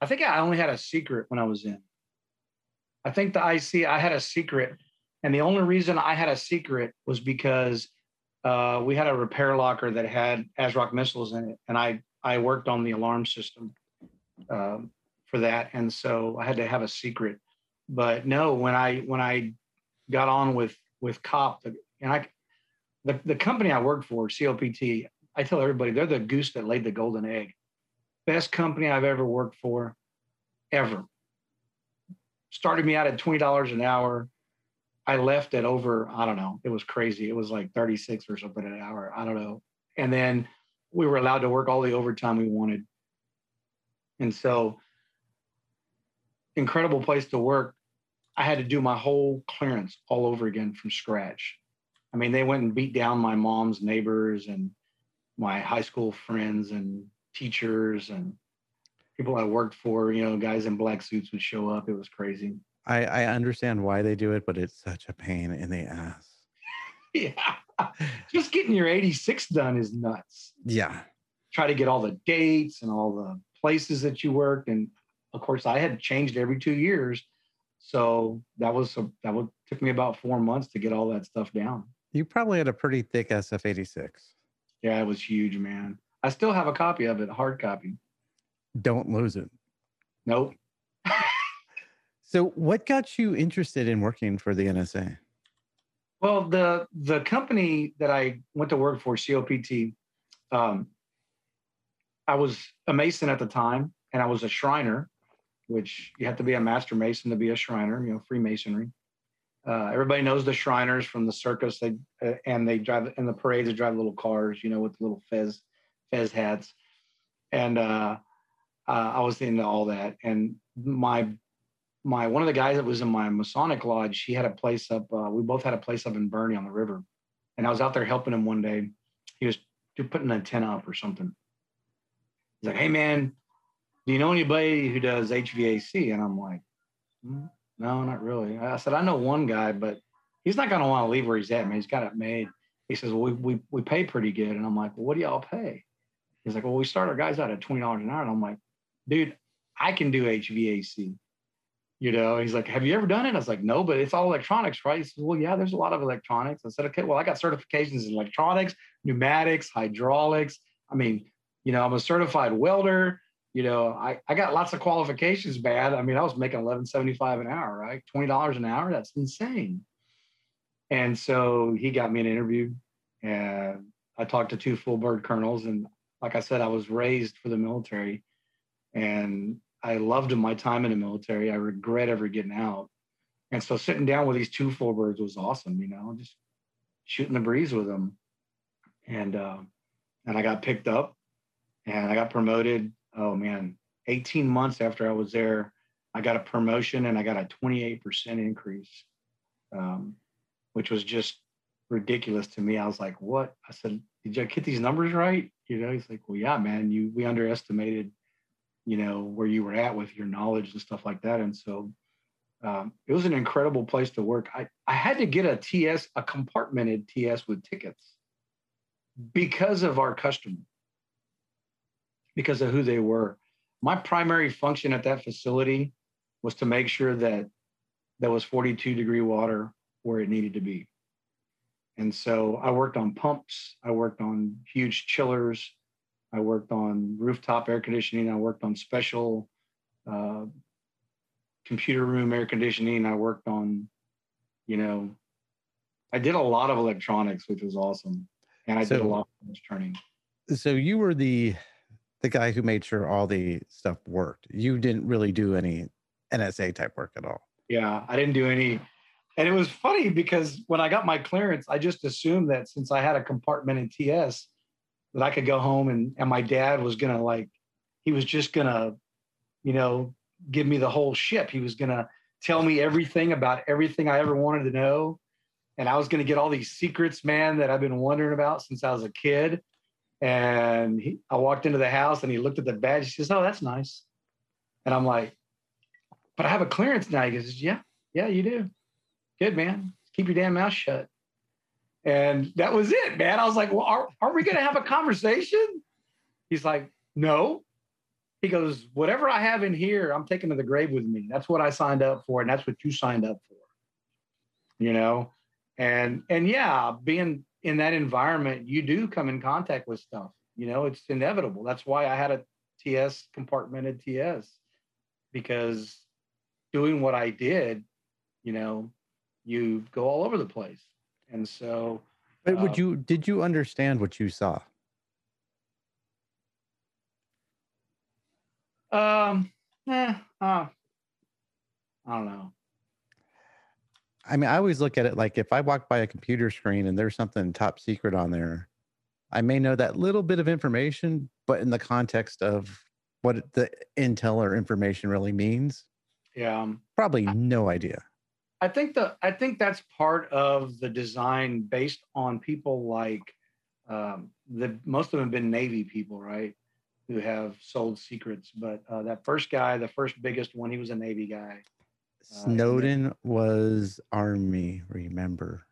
I think I only had a secret when I was in. I think the IC, I had a secret. And the only reason I had a secret was because uh, we had a repair locker that had ASROC missiles in it. And I, I worked on the alarm system um, for that. And so I had to have a secret. But no, when I, when I got on with, with COP, and I, the, the company I worked for, COPT, I tell everybody they're the goose that laid the golden egg. Best company I've ever worked for, ever. Started me out at twenty dollars an hour. I left at over I don't know. It was crazy. It was like thirty six or something an hour. I don't know. And then we were allowed to work all the overtime we wanted. And so, incredible place to work. I had to do my whole clearance all over again from scratch. I mean, they went and beat down my mom's neighbors and my high school friends and teachers and people I worked for, you know, guys in black suits would show up. It was crazy. I, I understand why they do it, but it's such a pain in the ass. Yeah. Just getting your 86 done is nuts. Yeah. Try to get all the dates and all the places that you worked. And of course, I had changed every two years. So that was a, that would took me about four months to get all that stuff down. You probably had a pretty thick SF86. Yeah, it was huge, man. I still have a copy of it, a hard copy. Don't lose it. Nope. So, what got you interested in working for the NSA? Well, the the company that I went to work for, COPT, um, I was a mason at the time, and I was a Shriner, which you have to be a master mason to be a Shriner. You know, Freemasonry. Uh, everybody knows the Shriners from the circus. They uh, and they drive in the parades. They drive little cars, you know, with little fez fez hats. And uh, uh, I was into all that. And my my one of the guys that was in my Masonic lodge, he had a place up. Uh, we both had a place up in Boerne on the river, and I was out there helping him one day. He was putting an antenna up or something. He's like, "Hey man, do you know anybody who does HVAC?" And I'm like, "Mm, "No, not really." I said, "I know one guy, but he's not to want to leave where he's at, man. He's got it made." He says, "Well, we we we pay pretty good," and I'm like, "Well, what do y'all pay?" He's like, "Well, we start our guys out at twenty dollars an hour," and I'm like, "Dude, I can do HVAC." You know he's like have you ever done it? I was like no but it's all electronics right? He says well yeah there's a lot of electronics. I said okay well i got certifications in electronics pneumatics hydraulics. I mean you know i'm a certified welder. You know i, I got lots of qualifications bad i mean i was making 1175 an hour right? $20 an hour? That's insane. And so he got me an interview and i talked to two full bird colonels and like i said i was raised for the military. And I loved my time in the military. I regret ever getting out. And so sitting down with these two full birds was awesome, you know, just shooting the breeze with them. And uh, and I got picked up and I got promoted. Oh man, 18 months after I was there, I got a promotion and I got a 28% increase, um, which was just ridiculous to me. I was like, what? I said, did you get these numbers right? You know, he's like, well, yeah, man, you we underestimated you know where you were at with your knowledge and stuff like that. And so um, it was an incredible place to work. I, I had to get a ts a compartmented ts with tickets because of our customer because of who they were. My primary function at that facility was to make sure that there was 42 degree water where it needed to be. And so i worked on pumps i worked on huge chillers I worked on rooftop air conditioning. I worked on special uh, computer room air conditioning. I worked on, you know, I did a lot of electronics, which was awesome, and I So- did a lot of turning. So, you were the the guy who made sure all the stuff worked. You didn't really do any NSA type work at all. Yeah, I didn't do any, and it was funny because when I got my clearance, I just assumed that since I had a compartment in TS, that I could go home and and my dad was gonna like, he was just gonna you know, give me the whole ship. He was gonna tell me everything about everything I ever wanted to know. And I was gonna get all these secrets, man, that I've been wondering about since I was a kid. And he, I walked into the house and he looked at the badge. He says, Oh, that's nice. And I'm like, But I have a clearance now. He goes, Yeah, yeah, you do. Good, man. Keep your damn mouth shut. And that was it, man. I was like, Well, are, are we going to have a conversation? He's like, No. He goes, Whatever I have in here, I'm taking to the grave with me. That's what I signed up for. And that's what you signed up for. You know? And, and yeah, being in that environment, you do come in contact with stuff. You know, it's inevitable. That's why I had a TS compartmented TS because doing what I did, you know, you go all over the place. And so, but would uh, you did you understand what you saw? Um, eh, uh, I don't know. I mean, I always look at it like if I walk by a computer screen and there's something top secret on there, I may know that little bit of information, but in the context of what the intel or information really means, yeah, probably no idea. I think the I think that's part of the design based on people like um, the most of them have been Navy people, right? Who have sold secrets. But uh, that first guy, the first biggest one, he was a Navy guy. Uh, Snowden uh, was Army. Remember?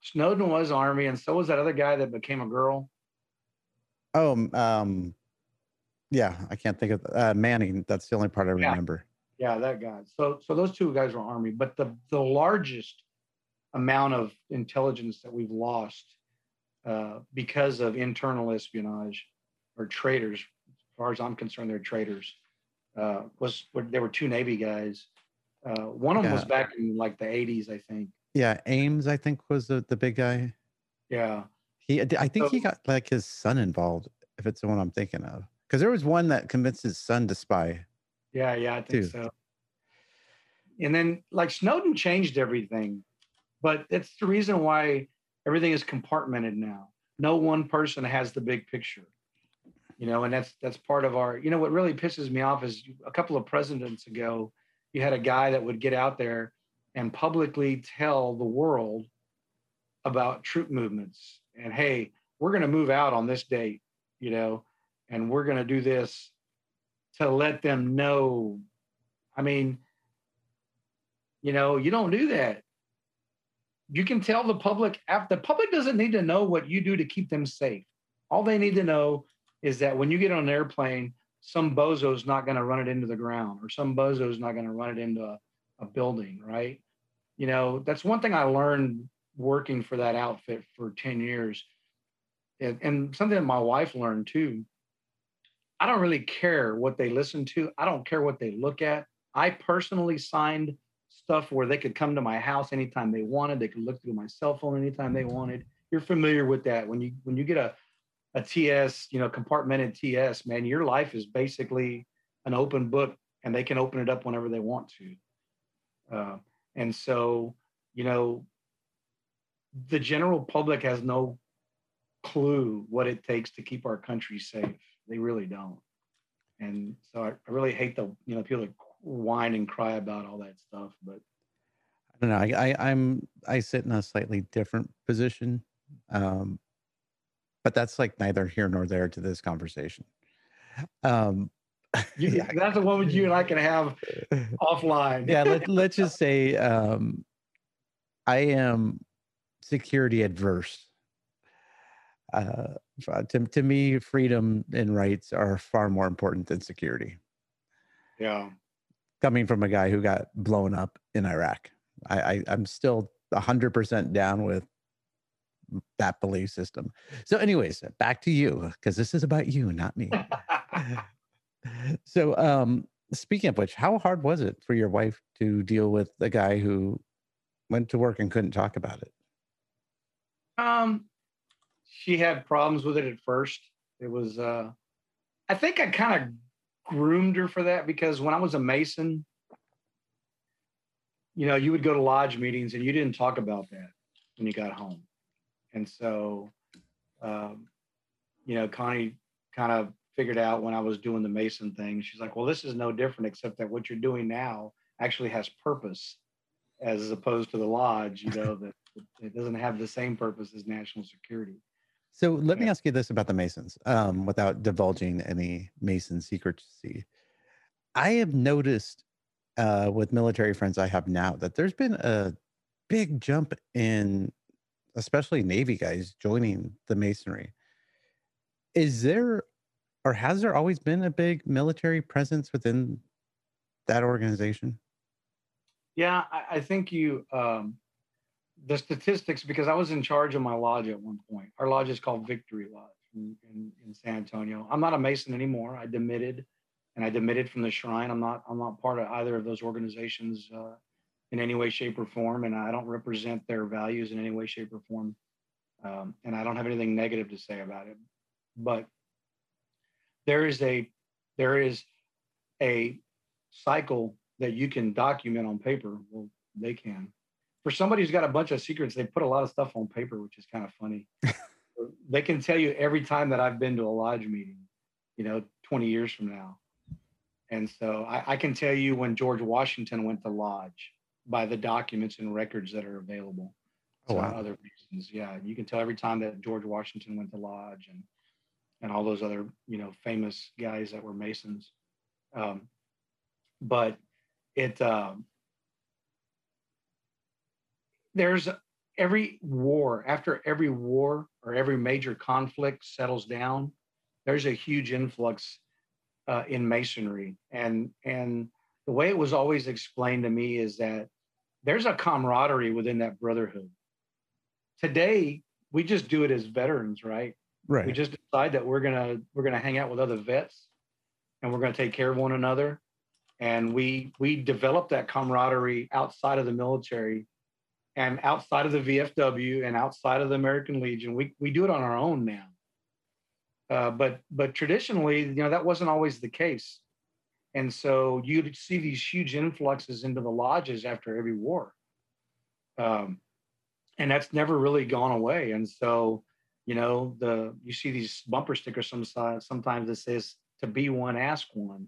Snowden was Army, and so was that other guy that became a girl. Oh, um, yeah, I can't think of uh, Manning. That's the only part I remember. Yeah, that guy. So so those two guys were army, but the the largest amount of intelligence that we've lost uh, because of internal espionage or traitors, as far as I'm concerned, they're traitors. Uh, was there were two Navy guys. Uh, one of them yeah. was back in like the 80s, I think. Yeah, Ames, I think, was the, the big guy. Yeah. He, I think so, he got like his son involved, if it's the one I'm thinking of. Because there was one that convinced his son to spy. Yeah, yeah, I think so. And then like Snowden changed everything, but it's the reason why everything is compartmented now. No one person has the big picture. You know, and that's that's part of our, you know, what really pisses me off is a couple of presidents ago, you had a guy that would get out there and publicly tell the world about troop movements and hey, we're going to move out on this date, you know, and we're going to do this to let them know. I mean, you know, you don't do that. You can tell the public, the public doesn't need to know what you do to keep them safe. All they need to know is that when you get on an airplane, some bozo's not going to run it into the ground or some bozo's not going to run it into a, a building, right? You know, that's one thing I learned working for that outfit for 10 years. And, and something that my wife learned too. I don't really care what they listen to. I don't care what they look at. I personally signed stuff where they could come to my house anytime they wanted. They could look through my cell phone anytime they wanted. You're familiar with that. When you when you get a a TS, you know, compartmented TS, man, your life is basically an open book, and they can open it up whenever they want to. Uh, and so, you know, the general public has no clue what it takes to keep our country safe. They really don't. And so I, I really hate the, you know, people that whine and cry about all that stuff. But I don't know. I, I am I sit in a slightly different position, um, but that's like neither here nor there to this conversation. Um, you, yeah. That's the one you and I can have offline. yeah. Let, let's just say um, I am security adverse. Uh, to, to me, freedom and rights are far more important than security. Yeah coming from a guy who got blown up in Iraq. I, I I'm still hundred percent down with that belief system. So, anyways, back to you because this is about you, not me. so, um, speaking of which, how hard was it for your wife to deal with a guy who went to work and couldn't talk about it? Um, she had problems with it at first. It was, uh, I think I kind of groomed her for that because when I was a Mason, you know, you would go to lodge meetings and you didn't talk about that when you got home. And so, um, you know, Connie kind of figured out when I was doing the Mason thing. She's like, well, this is no different except that what you're doing now actually has purpose as opposed to the lodge, you know, that it doesn't have the same purpose as national security. So let me ask you this about the Masons, um, without divulging any Mason secrecy. I have noticed uh, with military friends I have now that there's been a big jump in, especially Navy guys joining the Masonry. Is there, or has there always been a big military presence within that organization? Yeah, I, I think you um, the statistics because I was in charge of my lodge at one point. Our lodge is called Victory Lodge in, in, in San Antonio. I'm not a Mason anymore. I demitted, and I demitted from the shrine. I'm not I'm not part of either of those organizations uh, in any way, shape, or form, and I don't represent their values in any way, shape, or form. Um, and I don't have anything negative to say about it. But there is a there is a cycle that you can document on paper. Well, they can for somebody who's got a bunch of secrets, they put a lot of stuff on paper, which is kind of funny. they can tell you every time that I've been to a lodge meeting, you know, 20 years from now. And so I, I can tell you when George Washington went to lodge by the documents and records that are available. Oh, wow. Other reasons. Yeah. You can tell every time that George Washington went to lodge and, and all those other, you know, famous guys that were Masons. Um, but it, um, there's every war after every war or every major conflict settles down there's a huge influx uh, in masonry. And and the way it was always explained to me is that there's a camaraderie within that brotherhood. Today we just do it as veterans right? Right. We just decide that we're gonna we're gonna hang out with other vets and we're gonna take care of one another. And we we develop that camaraderie outside of the military and outside of the VFW and outside of the American Legion, we we do it on our own now. Uh, but but traditionally, you know, that wasn't always the case, and so you'd see these huge influxes into the lodges after every war, um, and that's never really gone away. And so, you know, the you see these bumper stickers sometimes sometimes that says to be one, ask one.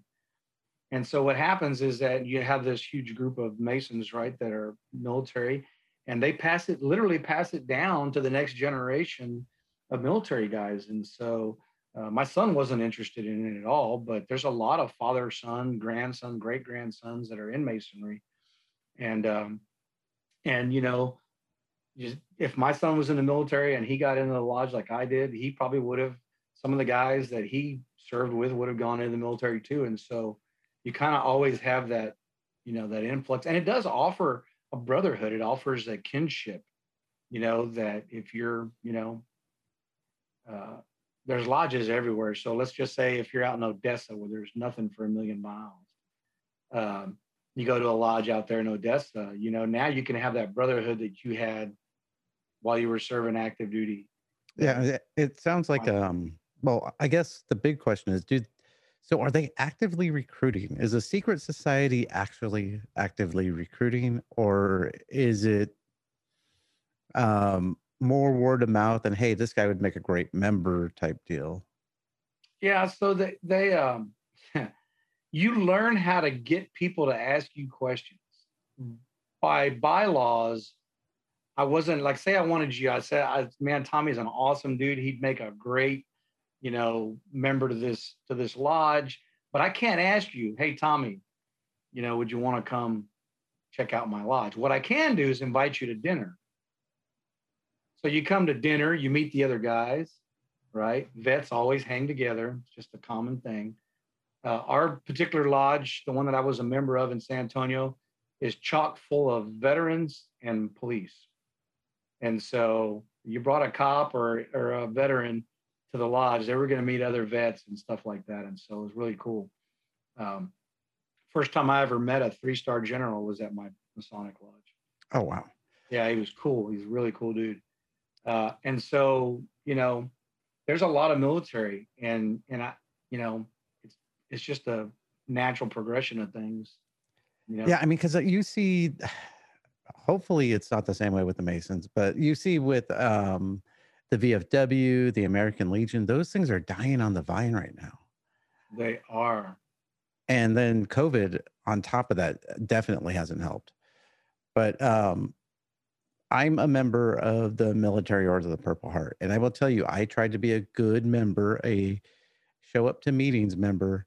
And so what happens is that you have this huge group of Masons, right, that are military, and they pass it literally pass it down to the next generation of military guys. And so uh, my son wasn't interested in it at all but there's a lot of father son grandson great grandsons that are in masonry. And um, and you know just, if my son was in the military and he got into the lodge like i did he probably would have some of the guys that he served with would have gone into the military too. And so you kind of always have that you know that influx. And it does offer a brotherhood. It offers a kinship, you know, that if you're, you know, uh, there's lodges everywhere. So let's just say if you're out in Odessa where there's nothing for a million miles, um, you go to a lodge out there in Odessa, you know, now you can have that brotherhood that you had while you were serving active duty. Yeah, it sounds like um well, I guess the big question is do so are they actively recruiting? Is a secret society actually actively recruiting or is it um more word of mouth and hey, this guy would make a great member type deal? Yeah, so they they um you learn how to get people to ask you questions. By bylaws, I wasn't like say I wanted you. I said, I, man, Tommy's an awesome dude. He'd make a great you know, member to this to this lodge, but I can't ask you, hey Tommy, you know, would you want to come check out my lodge? What I can do is invite you to dinner. So you come to dinner, you meet the other guys, right? Vets always hang together, it's just a common thing. Uh, our particular lodge, the one that I was a member of in San Antonio, is chock full of veterans and police. And so you brought a cop or, or a veteran, to the lodge. They were going to meet other vets and stuff like that, and so it was really cool. Um, first time I ever met a three-star general was at my Masonic lodge. Oh wow! Yeah, he was cool. He's a really cool dude. Uh, and so you know, there's a lot of military, and and I, you know, it's it's just a natural progression of things. You know? Yeah, I mean, because uh, you see, hopefully it's not the same way with the Masons, but you see with um the VFW, the American Legion, those things are dying on the vine right now. They are. And then COVID on top of that definitely hasn't helped. But um, I'm a member of the Military Order of the Purple Heart. And I will tell you, I tried to be a good member, a show up to meetings member,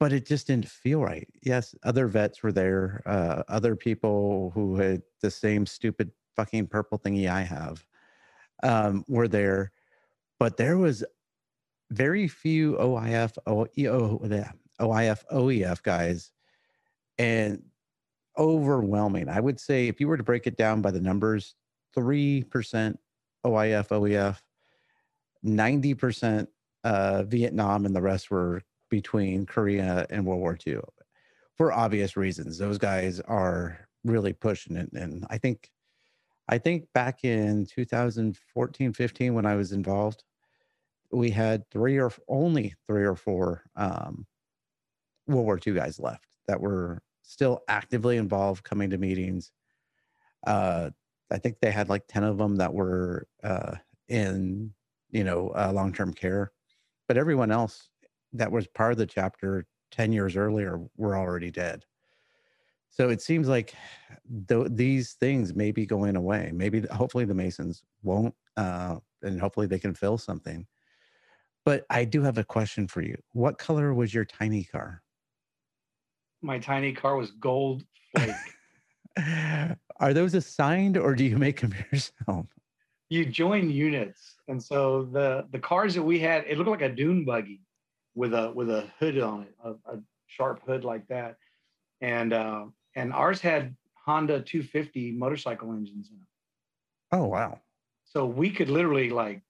but it just didn't feel right. Yes, other vets were there, uh, other people who had the same stupid fucking purple thingy I have um, were there, but there was very few OIF, OEO, OIF, OEF guys, and overwhelming. I would say if you were to break it down by the numbers, 3% OIF, OEF, 90% uh, Vietnam, and the rest were between Korea and World War II for obvious reasons. Those guys are really pushing it. And I think, I think back in 2014, 15, when I was involved, we had three or only three or four um, World War II guys left that were still actively involved, coming to meetings. Uh, I think they had like 10 of them that were uh, in, you know, uh, long term care. But everyone else that was part of the chapter 10 years earlier were already dead. So it seems like th- these things may be going away. Maybe, hopefully, the Masons won't, uh, and hopefully they can fill something. But I do have a question for you. What color was your tiny car? My tiny car was gold flake. Are those assigned or do you make them yourself? You join units. And so the the cars that we had, it looked like a dune buggy with a with a hood on it, a, a sharp hood like that. And uh, and ours had Honda 250 motorcycle engines in them. Oh wow. So we could literally like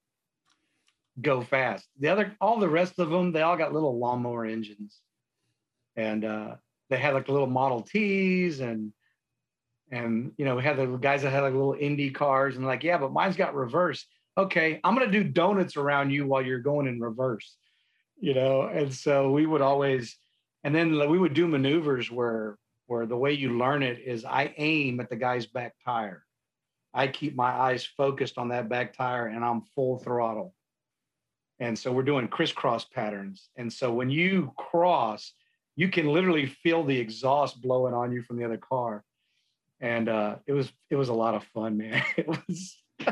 go fast. The other all the rest of them, they all got little lawnmower engines. And uh, they had like little Model Ts and and you know we had the guys that had like little Indy cars and like yeah, but mine's got reverse. Okay, I'm gonna do donuts around you while you're going in reverse, you know. And so we would always, and then we would do maneuvers where where the way you learn it is I aim at the guy's back tire. I keep my eyes focused on that back tire and I'm full throttle. And so we're doing crisscross patterns. And so when you cross, you can literally feel the exhaust blowing on you from the other car. And uh, it was it was a lot of fun, man. It was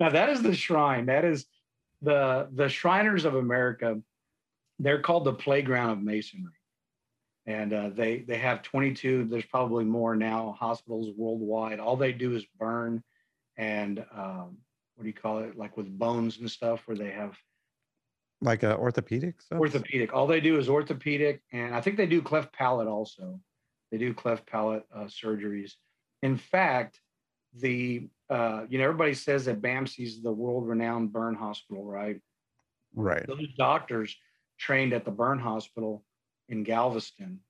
now that is the shrine. That is the the Shriners of America. They're called the playground of masonry, and uh, they they have 22. There's probably more now. Hospitals worldwide. All they do is burn, and um, what do you call it? Like with bones and stuff, where they have like a orthopedic stuff? Orthopedic. All they do is orthopedic, and I think they do cleft palate also. They do cleft palate uh, surgeries. In fact, the uh, you know everybody says that BAMC's the world-renowned burn hospital, right? Right. Those doctors trained at the burn hospital in Galveston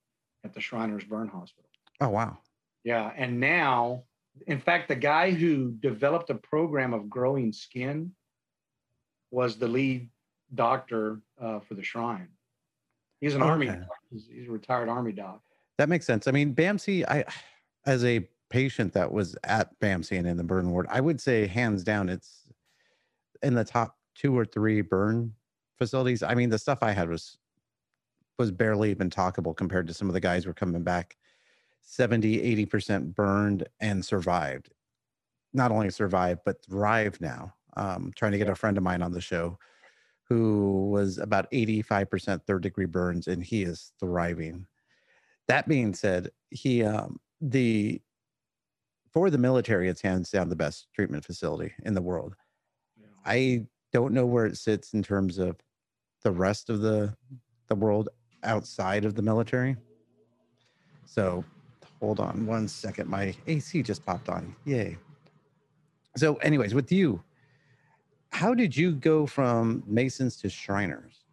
at the Shriners Burn Hospital. Oh wow. Yeah, and now, in fact, the guy who developed a program of growing skin was the lead doctor uh, for the shrine. He's an okay. army. He's, he's, a retired army doc. That makes sense. I mean, BAMC. I, as a patient that was at BAMC and in the burn ward, I would say hands down, it's in the top two or three burn facilities. I mean, the stuff I had was was barely even talkable compared to some of the guys who were coming back 70 80% burned and survived not only survived but thrive now um, trying to get a friend of mine on the show who was about 85% third degree burns and he is thriving. That being said, he um, the for the military, it's hands down the best treatment facility in the world. Yeah. I don't know where it sits in terms of the rest of the the world outside of the military. So hold on one second. My AC just popped on. Yay. So, anyways, with you, how did you go from masons to shriners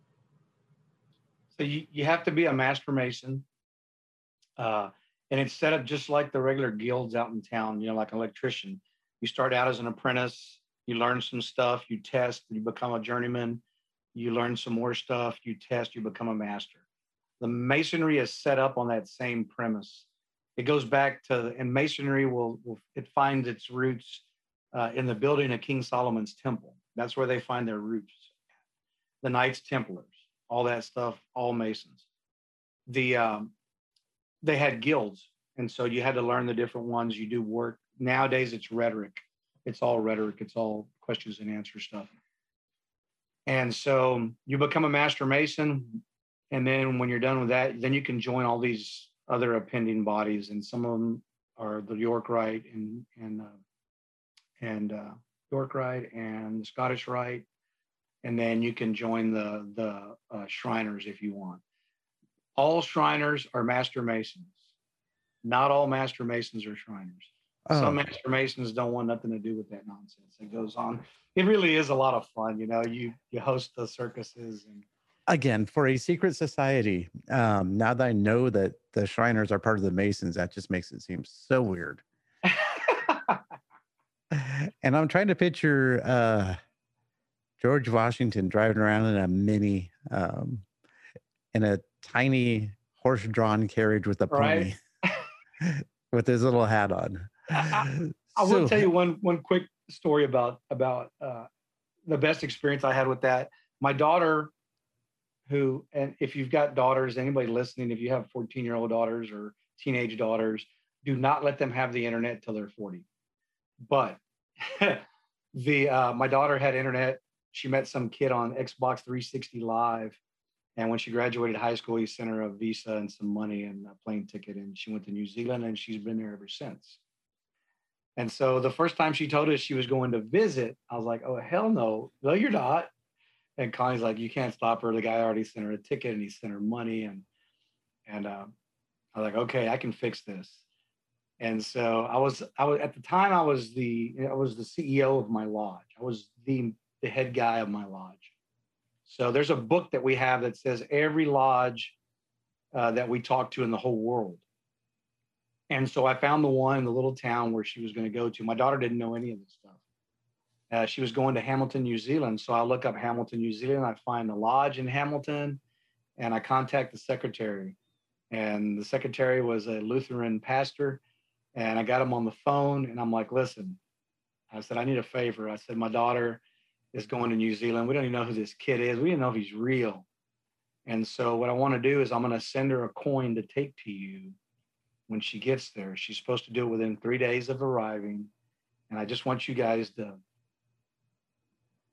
so you, you have to be a master mason uh, and it's set up just like the regular guilds out in town you know like an electrician you start out as an apprentice you learn some stuff you test you become a journeyman you learn some more stuff you test you become a master the masonry is set up on that same premise it goes back to and masonry will, will it finds its roots uh, in the building of king solomon's temple that's where they find their roots. The Knights Templars. all that stuff, all Masons. The um, they had guilds, and so you had to learn the different ones. You do work nowadays. It's rhetoric. It's all rhetoric. It's all questions and answer stuff. And so you become a master mason, and then when you're done with that, then you can join all these other appending bodies, and some of them are the York Rite and and uh, and uh, York Rite and the Scottish Rite, and then you can join the the uh, Shriners if you want. All Shriners are Master Masons. Not all Master Masons are Shriners. Oh. Some Master Masons don't want nothing to do with that nonsense that goes on. It really is a lot of fun, you know. You you host the circuses and again for a secret society um now that i know that the shriners are part of the masons that just makes it seem so weird. And i'm trying to picture uh george washington driving around in a mini um in a tiny horse-drawn carriage with a pony right. with his little hat on. I, I, so, will tell you one one quick story about about uh the best experience i had with that. My daughter who, and if you've got daughters, anybody listening, if you have 14 year old daughters or teenage daughters, do not let them have the internet till they're 40. But the uh, my daughter had internet. She met some kid on Xbox 360 Live, and when she graduated high school, he sent her a visa and some money and a plane ticket, and she went to New Zealand, and she's been there ever since. And so the first time she told us she was going to visit, I was like, "Oh hell no, no, you're not." And Connie's like, you can't stop her. The guy already sent her a ticket and he sent her money. And, and uh, I was like, okay, I can fix this. And so I was, I was at the time I was the, I was the CEO of my lodge. I was the, the head guy of my lodge. So there's a book that we have that says every lodge uh, that we talk to in the whole world. And so I found the one in the little town where she was going to go to. My daughter didn't know any of this stuff. Uh, she was going to Hamilton, New Zealand. So I look up Hamilton, New Zealand. I find a lodge in Hamilton and I contact the secretary. And the secretary was a Lutheran pastor. And I got him on the phone and I'm like, listen, I said, I need a favor. I said, my daughter is going to New Zealand. We don't even know who this kid is. We don't know if he's real. And so what I want to do is I'm going to send her a coin to take to you when she gets there. She's supposed to do it within three days of arriving. And I just want you guys to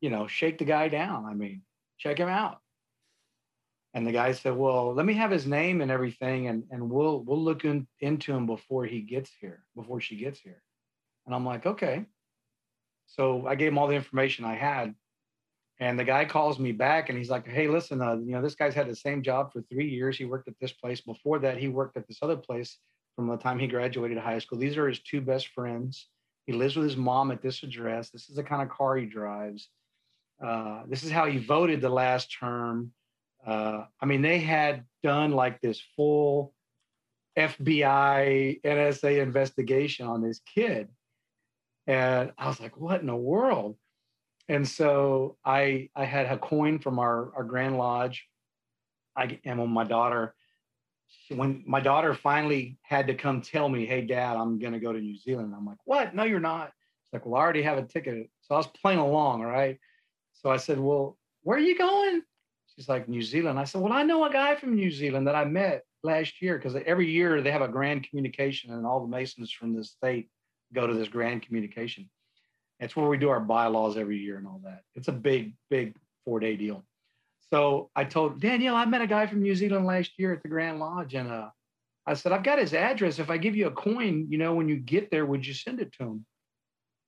you know, shake the guy down. I mean, check him out. And the guy said, well, let me have his name and everything. And, and we'll, we'll look in, into him before he gets here, before she gets here. And I'm like, okay. So I gave him all the information I had. And the guy calls me back and he's like, hey, listen, uh, you know, this guy's had the same job for three years. He worked at this place. Before that, he worked at this other place from the time he graduated high school. These are his two best friends. He lives with his mom at this address. This is the kind of car he drives. Uh, this is how he voted the last term. Uh, I mean, they had done like this full FBI, NSA investigation on this kid. And I was like, what in the world? And so I I had a coin from our, our Grand Lodge. I and when my daughter, when my daughter finally had to come tell me, hey dad, I'm gonna go to New Zealand. I'm like, what? No, you're not. It's like, well, I already have a ticket. So I was playing along, right? So I said, Well, where are you going? She's like, New Zealand. I said, Well, I know a guy from New Zealand that I met last year because every year they have a grand communication and all the Masons from the state go to this grand communication. It's where we do our bylaws every year and all that. It's a big, big four day deal. So I told Danielle, I met a guy from New Zealand last year at the Grand Lodge. And uh, I said, I've got his address. If I give you a coin, you know, when you get there, would you send it to him?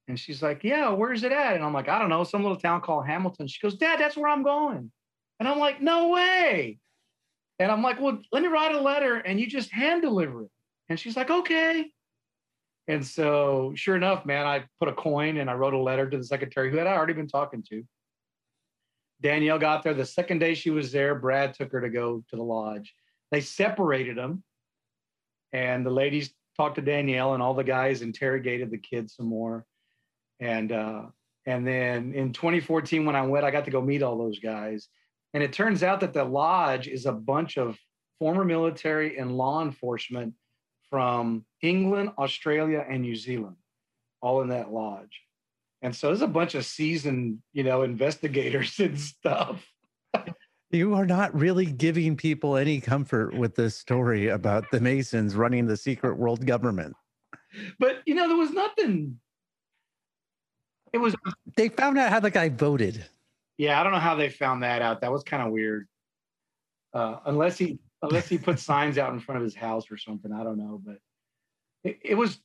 And she's like, Yeah, where's it at? And I'm like, I don't know, some little town called Hamilton. She goes, Dad, that's where I'm going. And I'm like, No way. And I'm like, Well, let me write a letter and you just hand deliver it. And she's like, Okay. And so, sure enough, man, I put a coin and I wrote a letter to the secretary who had I already been talking to. Danielle got there. The second day she was there, Brad took her to go to the lodge. They separated them. And the ladies talked to Danielle, and all the guys interrogated the kids some more and uh, and then in 2014 when I went, I got to go meet all those guys, and it turns out that the lodge is a bunch of former military and law enforcement from England, Australia, and New Zealand, all in that lodge. And so there's a bunch of seasoned, you know, investigators and stuff. You are not really giving people any comfort with this story about the Masons running the secret world government. But you know, there was nothing. It was They found out how the guy voted. yeah, I don't know how they found that out. That was kind of weird. Uh, unless he unless he put signs out in front of his house or something. I don't know, but it, it was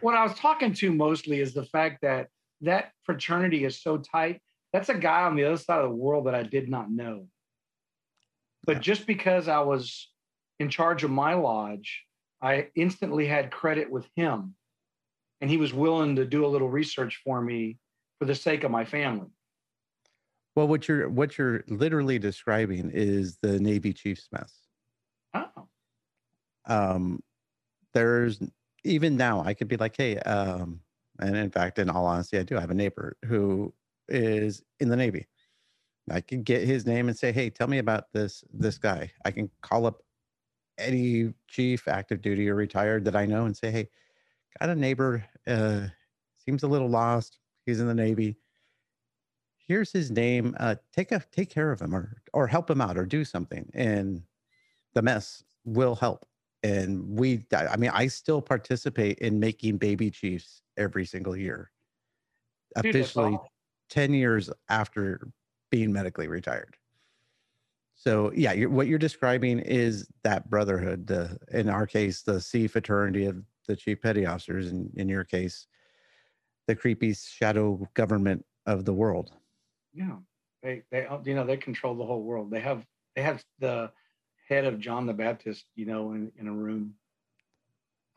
what I was talking to mostly is the fact that that fraternity is so tight. That's a guy on the other side of the world that I did not know. But just because I was in charge of my lodge, I instantly had credit with him. And he was willing to do a little research for me for the sake of my family. Well, what you're what you're literally describing is the Navy Chiefs mess. Oh, Um, there's even now I could be like, hey, um, and in fact, in all honesty, I do have a neighbor who is in the Navy. I can get his name and say, hey, tell me about this this guy. I can call up any chief, active duty or retired that I know and say, hey, got a neighbor, uh, seems a little lost. He's in the Navy. Here's his name. Uh, take a take care of him or or help him out or do something. And the mess will help. And we, I mean, I still participate in making baby chiefs every single year. Officially. 10 years after being medically retired. So yeah, you're, what you're describing is that brotherhood. The in our case, the sea fraternity of the chief petty officers, and in your case, the creepy shadow government of the world. Yeah, they they uh, you know they control the whole world. They have they have the head of John the Baptist, you know, in, in a room.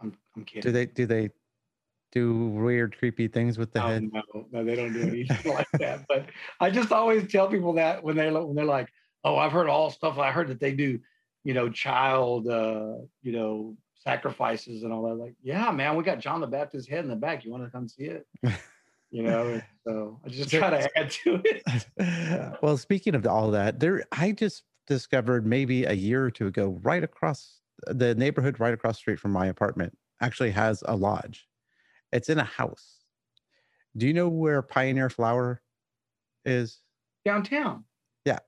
I'm I'm kidding. Do they do they do weird, creepy things with the Oh, head? no, no, they don't do anything like that. But I just always tell people that when they when they're like, "Oh, I've heard all stuff. I heard that they do, you know, child, uh, you know, sacrifices and all that." Like, yeah, man, we got John the Baptist's head in the back. You want to come see it? You know, so I just try to add to it. well, speaking of all that, there I just discovered maybe a year or two ago, right across the neighborhood, right across the street from my apartment, actually has a lodge. It's in a house. Do you know where Pioneer Flour is? Downtown. Yeah.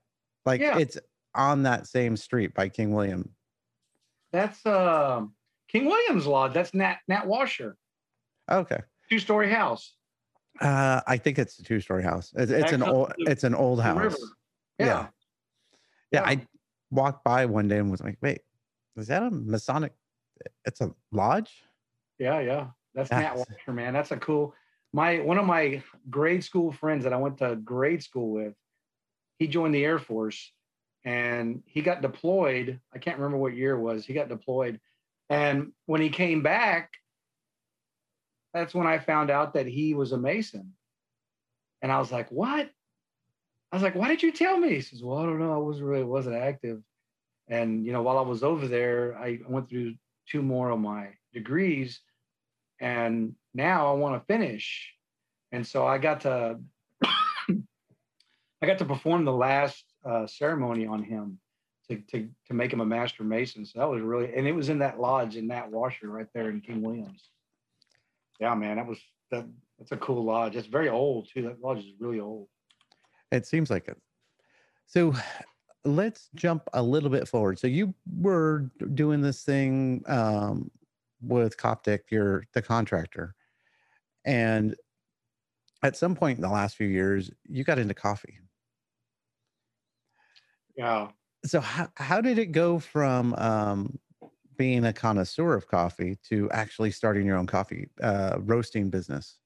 Like Yeah. it's on that same street by King William. That's um King William's Lodge. That's Nat Nat Washer, Okay. two story house. Uh, I think it's a two-story house. It's, it's an old. the- It's an old house. Yeah. Yeah. Yeah, I walked by one day and was like, "Wait, is that a Masonic? It's a lodge." Yeah, yeah. That's Yeah. Nat Washer, man. That's a cool. My one of my grade school friends that I went to grade school with, he joined the Air Force and he got deployed. I can't remember what year it was. He got deployed. And when he came back, that's when I found out that he was a Mason. And I was like, what? I was like, why did you tell me? He says, well, I don't know. I wasn't really wasn't active. And you know, while I was over there, I went through two more of my degrees and now I want to finish. And so I got to I got to perform the last uh, ceremony on him to, to to make him a master mason. So that was really and it was in that lodge in that washer right there in King Williams. Yeah, man, that was that that's a cool lodge. It's very old too. That lodge is really old. It seems like it. So let's jump a little bit forward. So you were doing this thing um, with Coptic, you're the contractor, and at some point in the last few years, you got into coffee. Yeah. So how how did it go from um, being a connoisseur of coffee to actually starting your own coffee uh, roasting business?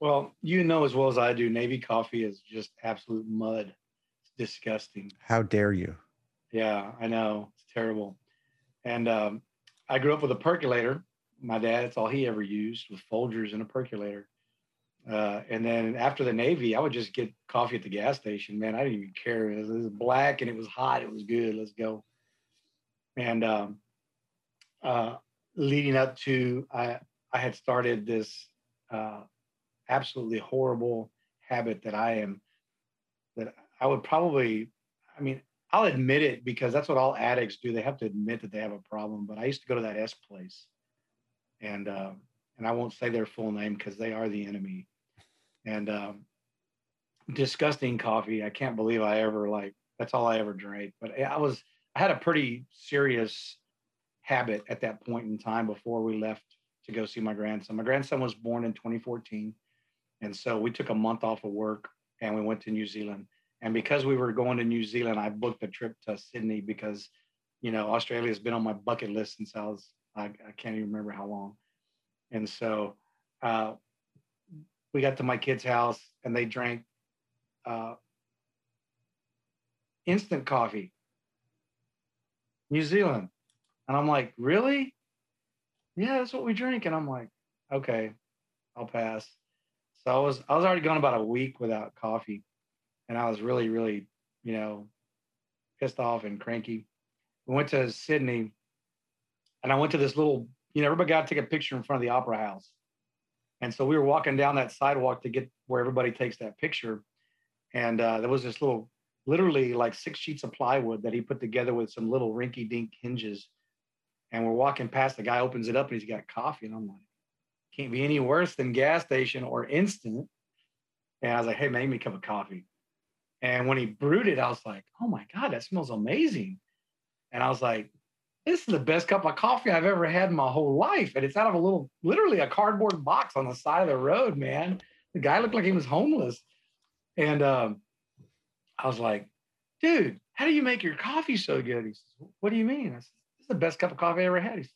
Well, you know as well as I do, Navy coffee is just absolute mud. It's disgusting. How dare you? Yeah, I know. It's terrible. And um, I grew up with a percolator. My dad, that's all he ever used was Folgers and a percolator. Uh, and then after the Navy, I would just get coffee at the gas station. Man, I didn't even care. It was, it was black and it was hot. It was good. Let's go. And um, uh, leading up to, I, I had started this uh, absolutely horrible habit that I am, that I would probably, I mean, I'll admit it because that's what all addicts do. They have to admit that they have a problem. But I used to go to that S place, and uh, and I won't say their full name because they are the enemy. And um, disgusting coffee. I can't believe I ever like That's all I ever drank. But I was I had a pretty serious habit at that point in time before we left to go see my grandson. My grandson was born in 2014. And so we took a month off of work and we went to New Zealand. And because we were going to New Zealand, I booked a trip to Sydney because, you know, Australia has been on my bucket list since I was, I, I can't even remember how long. And so uh, we got to my kid's house and they drank uh, instant coffee, New Zealand. And I'm like, really? Yeah, that's what we drink. And I'm like, okay, I'll pass. So I was I was already gone about a week without coffee, and I was really really you know pissed off and cranky. We went to Sydney, and I went to this little you know everybody got to take a picture in front of the Opera House, and so we were walking down that sidewalk to get where everybody takes that picture, and uh, there was this little literally like six sheets of plywood that he put together with some little rinky dink hinges. And we're walking past, the guy opens it up and he's got coffee. And I'm like, can't be any worse than gas station or instant. And I was like, hey, make me a cup of coffee. And when he brewed it, I was like, oh my God, that smells amazing. And I was like, this is the best cup of coffee I've ever had in my whole life. And it's out of a little, literally a cardboard box on the side of the road, man. The guy looked like he was homeless. And um, I was like, dude, how do you make your coffee so good? He says, what do you mean? I said, this is the best cup of coffee I ever had. He says,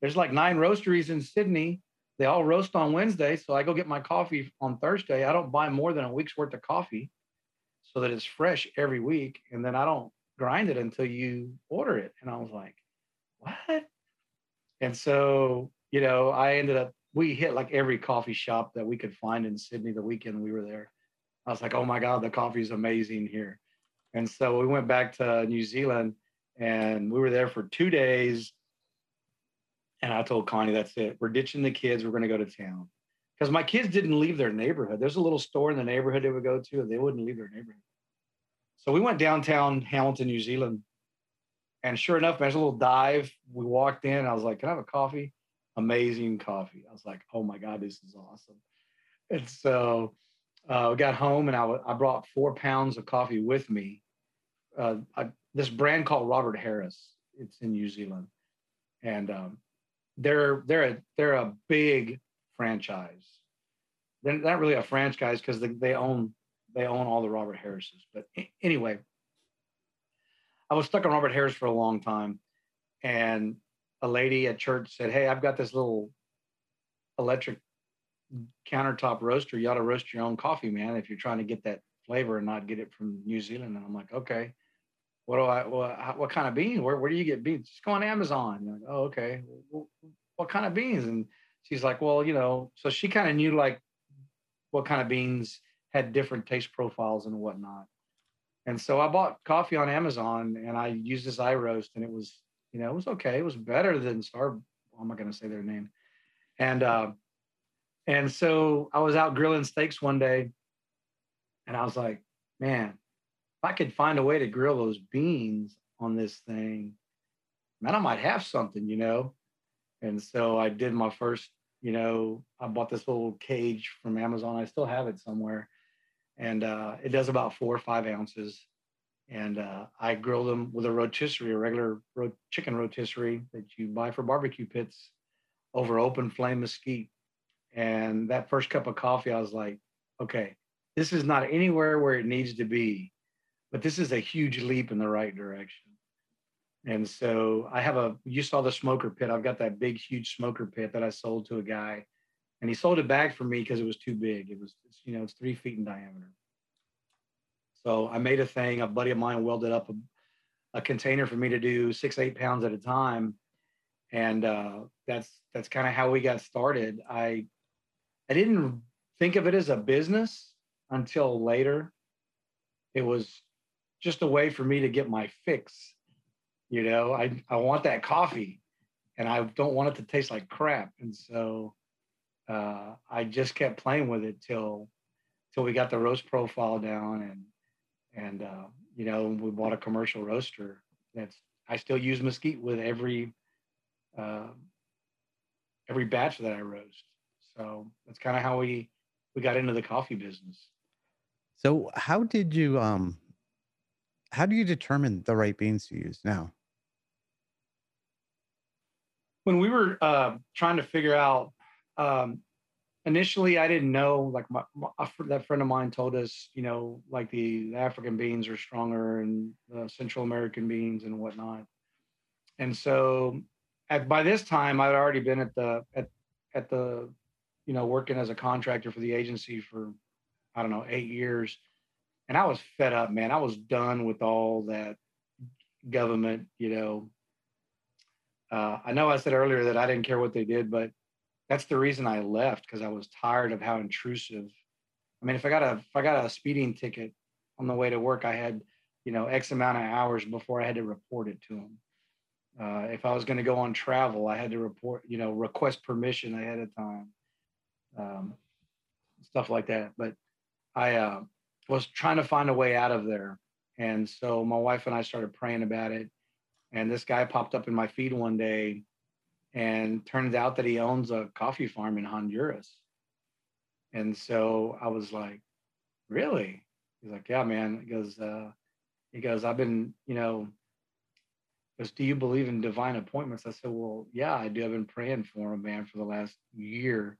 there's like nine roasteries in Sydney they all roast on Wednesday. So I go get my coffee on Thursday. I don't buy more than a week's worth of coffee so that it's fresh every week. And then I don't grind it until you order it. And I was like, what? And so, you know, I ended up, we hit like every coffee shop that we could find in Sydney the weekend we were there. I was like, oh my God, the coffee is amazing here. And so we went back to New Zealand and we were there for two days and I told Connie, that's it. We're ditching the kids. We're going to go to town. Because my kids didn't leave their neighborhood. There's a little store in the neighborhood they would go to, and they wouldn't leave their neighborhood. So we went downtown Hamilton, New Zealand. And sure enough, there's a little dive. We walked in. I was like, Can I have a coffee? Amazing coffee. I was like, Oh my God, this is awesome. And so uh, we got home and I, I brought four pounds of coffee with me. Uh, I, this brand called Robert Harris. It's in New Zealand. And um, they're they're a they're a big franchise. They're not really a franchise because they, they own they own all the Robert Harrises. But anyway, I was stuck on Robert Harris for a long time, and a lady at church said, "Hey, I've got this little electric countertop roaster. You ought to roast your own coffee, man, if you're trying to get that flavor and not get it from New Zealand." And I'm like, "Okay." what do I, what, what kind of beans? Where, where do you get beans? Just go on Amazon. Like, oh, okay. What kind of beans? And she's like, well, you know, so she kind of knew like what kind of beans had different taste profiles and whatnot. And so I bought coffee on Amazon and I used this roast and it was, you know, it was okay. It was better than Star. I'm not going to say their name. And, uh, and so I was out grilling steaks one day and I was like, man, if I could find a way to grill those beans on this thing, man, I might have something, you know. And so I did my first, you know, I bought this little cage from Amazon. I still have it somewhere, and uh, it does about four or five ounces. And uh, I grill them with a rotisserie, a regular ro- chicken rotisserie that you buy for barbecue pits over open flame mesquite. And that first cup of coffee, I was like, okay, this is not anywhere where it needs to be but this is a huge leap in the right direction. And so I have a, you saw the smoker pit. I've got that big, huge smoker pit that I sold to a guy and he sold it back for me because it was too big. It was, you know, it's three feet in diameter. So I made a thing, a buddy of mine welded up a, a container for me to do six, eight pounds at a time. And uh, that's, that's kind of how we got started. I, I didn't think of it as a business until later. It was just a way for me to get my fix. You know, I, I want that coffee and I don't want it to taste like crap. And so uh, I just kept playing with it till till we got the roast profile down and and uh, you know we bought a commercial roaster that's I still use mesquite with every uh, every batch that I roast. So that's kind of how we we got into the coffee business. So how did you um how do you determine the right beans to use now? When we were uh, trying to figure out, um, initially I didn't know. Like my, my, that friend of mine told us, you know, like the African beans are stronger and the Central American beans and whatnot. And so, at by this time, I'd already been at the at at the, you know, working as a contractor for the agency for, I don't know, eight years and I was fed up, man. I was done with all that government, you know. Uh, I know I said earlier that I didn't care what they did, but that's the reason I left because I was tired of how intrusive. I mean, if I got a if I got a speeding ticket on the way to work, I had, you know, X amount of hours before I had to report it to them. Uh, if I was going to go on travel, I had to report, you know, request permission ahead of time, um, stuff like that. But I, uh, was trying to find a way out of there. And so my wife and I started praying about it. And this guy popped up in my feed one day and turns out that he owns a coffee farm in Honduras. And so I was like, really? He's like, yeah, man. He goes, uh, he goes, I've been, you know, goes, do you believe in divine appointments? I said, well, yeah, I do. I've been praying for him, man, for the last year.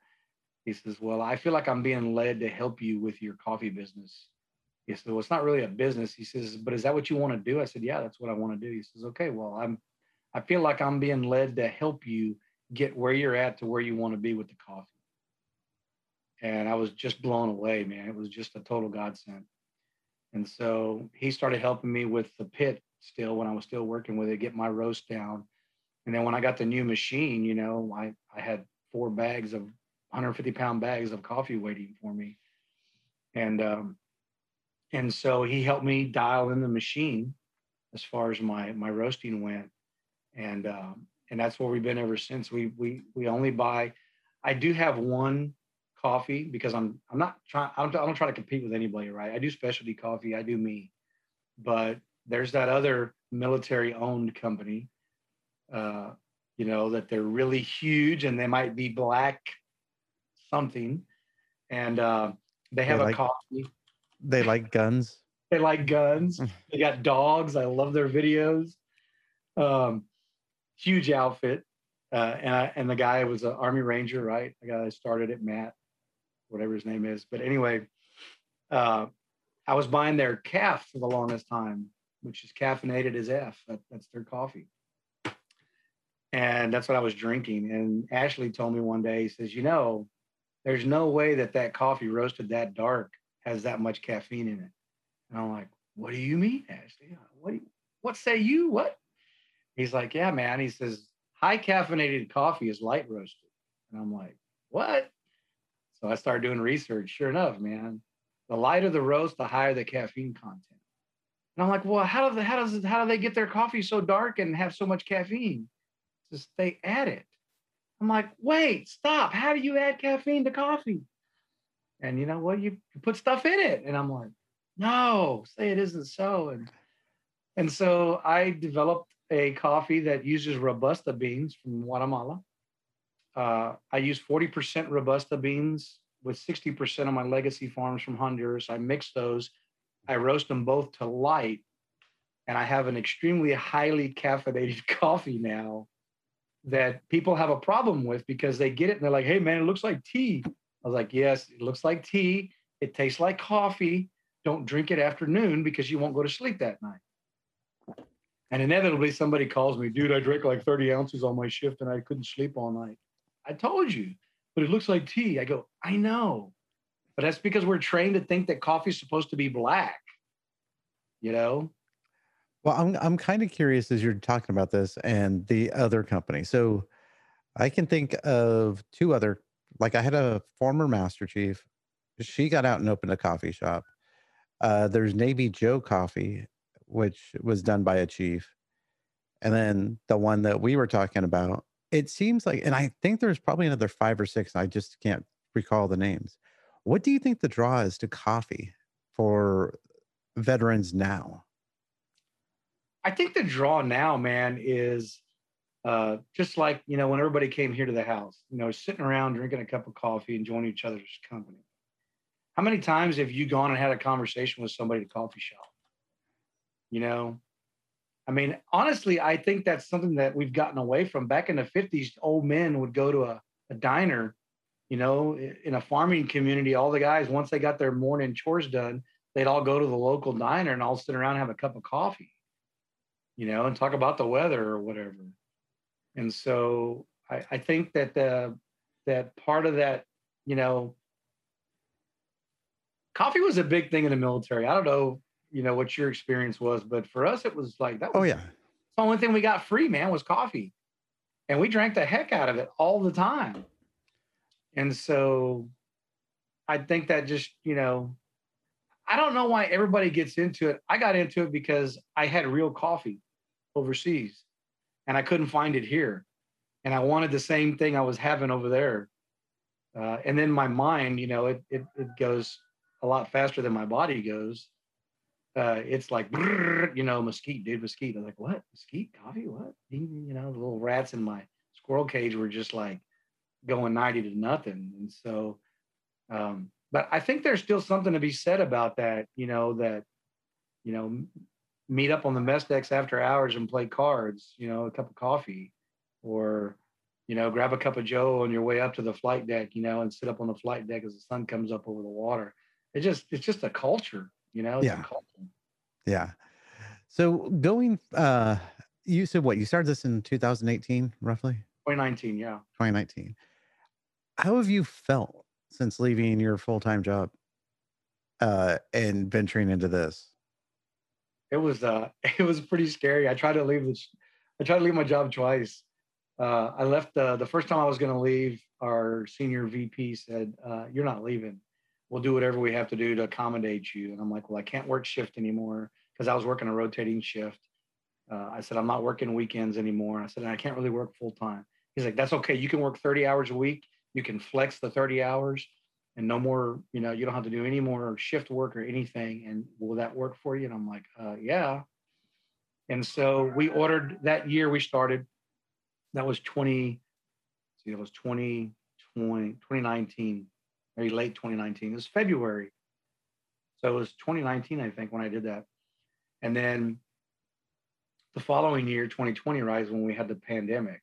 He says, well, I feel like I'm being led to help you with your coffee business. He said, Well, it's not really a business. He says, But is that what you want to do? I said, Yeah, that's what I want to do. He says, Okay, well, I'm I feel like I'm being led to help you get where you're at to where you want to be with the coffee. And I was just blown away, man. It was just a total godsend. And so he started helping me with the pit still when I was still working with it, get my roast down. And then when I got the new machine, you know, I, I had four bags of 150 pound bags of coffee waiting for me. And um, and so he helped me dial in the machine as far as my my roasting went and um, and that's where we've been ever since we we we only buy i do have one coffee because i'm i'm not trying I don't, I don't try to compete with anybody right i do specialty coffee i do me but there's that other military owned company uh, you know that they're really huge and they might be black something and uh, they have like, a coffee they like guns. they like guns. they got dogs. I love their videos. Um, huge outfit. Uh, and I, and the guy was an Army Ranger, right? The guy that started it, Matt, whatever his name is. But anyway, uh, I was buying their calf for the longest time, which is caffeinated as F. That, that's their coffee. And that's what I was drinking. And Ashley told me one day, he says, you know, there's no way that that coffee roasted that dark has that much caffeine in it. And I'm like, what do you mean, Ashley? What, you, what say you? What? He's like, yeah, man. He says, high caffeinated coffee is light roasted. And I'm like, what? So I started doing research. Sure enough, man, the lighter the roast, the higher the caffeine content. And I'm like, well, how do they, how does how do they get their coffee so dark and have so much caffeine? Just they add it. I'm like, wait, stop. How do you add caffeine to coffee? and you know what you, you put stuff in it and i'm like no say it isn't so and and so i developed a coffee that uses robusta beans from guatemala uh, i use 40% robusta beans with 60% of my legacy farms from honduras i mix those i roast them both to light and i have an extremely highly caffeinated coffee now that people have a problem with because they get it and they're like hey man it looks like tea I was like, yes, it looks like tea. It tastes like coffee. Don't drink it after noon because you won't go to sleep that night. And inevitably, somebody calls me, dude, I drank like 30 ounces on my shift and I couldn't sleep all night. I told you, but it looks like tea. I go, I know. But that's because we're trained to think that coffee is supposed to be black, you know? Well, I'm I'm kind of curious as you're talking about this and the other company. So I can think of two other like I had a former Master Chief. She got out and opened a coffee shop. Uh, there's Navy Joe Coffee, which was done by a chief. And then the one that we were talking about, it seems like, and I think there's probably another five or six. I just can't recall the names. What do you think the draw is to coffee for veterans now? I think the draw now, man, is uh, just like you know when everybody came here to the house you know sitting around drinking a cup of coffee enjoying each other's company how many times have you gone and had a conversation with somebody at a coffee shop You know, I mean, honestly, I think that's something that we've gotten away from. Back in the 50s, old men would go to a, a diner, you know, in a farming community. All the guys, once they got their morning chores done, they'd all go to the local diner and all sit around and have a cup of coffee, you know, and talk about the weather or whatever. And so I, I think that the that part of that, you know, coffee was a big thing in the military. I don't know, you know, what your experience was, but for us, it was like that. Oh, Was, yeah. the only thing we got free, man, was coffee, and we drank the heck out of it all the time. And so, I think that just, you know, I don't know why everybody gets into it. I got into it because I had real coffee overseas, and I couldn't find it here, and I wanted the same thing I was having over there. Uh, and then my mind, you know, it, it it goes a lot faster than my body goes. Uh, it's like, you know, mesquite, dude, mesquite. I'm like, what? Mesquite coffee? What? You know, the little rats in my squirrel cage were just like going 90 to nothing. And so, um, but I think there's still something to be said about that, you know, that, you know, meet up on the mess decks after hours and play cards, you know, a cup of coffee or, you know, grab a cup of Joe on your way up to the flight deck, you know, and sit up on the flight deck as the sun comes up over the water. It just, it's just a culture, you know, it's Yeah. Yeah. So going, uh, you said what? You started this in 2018, roughly 2019, yeah. 2019. How have you felt since leaving your full time job uh, and venturing into this? it was uh it was pretty scary. I tried to leave the I tried to leave my job twice. Uh, I left uh, the first time I was going to leave. Our senior VP said, uh, "You're not leaving. We'll do whatever we have to do to accommodate you." And I'm like, "Well, I can't work shift anymore because I was working a rotating shift." Uh, I said, "I'm not working weekends anymore." I said, "I can't really work full time." He's like, "That's okay. You can work 30 hours a week. You can flex the 30 hours, and no more. You know, you don't have to do any more shift work or anything. And will that work for you?" And I'm like, uh, "Yeah." And so we ordered that year. We started. That was 20. See, it was 2020, 2019, maybe late 2019. It was February. So it was 2019, I think, when I did that. And then the following year, 2020, right, when we had the pandemic.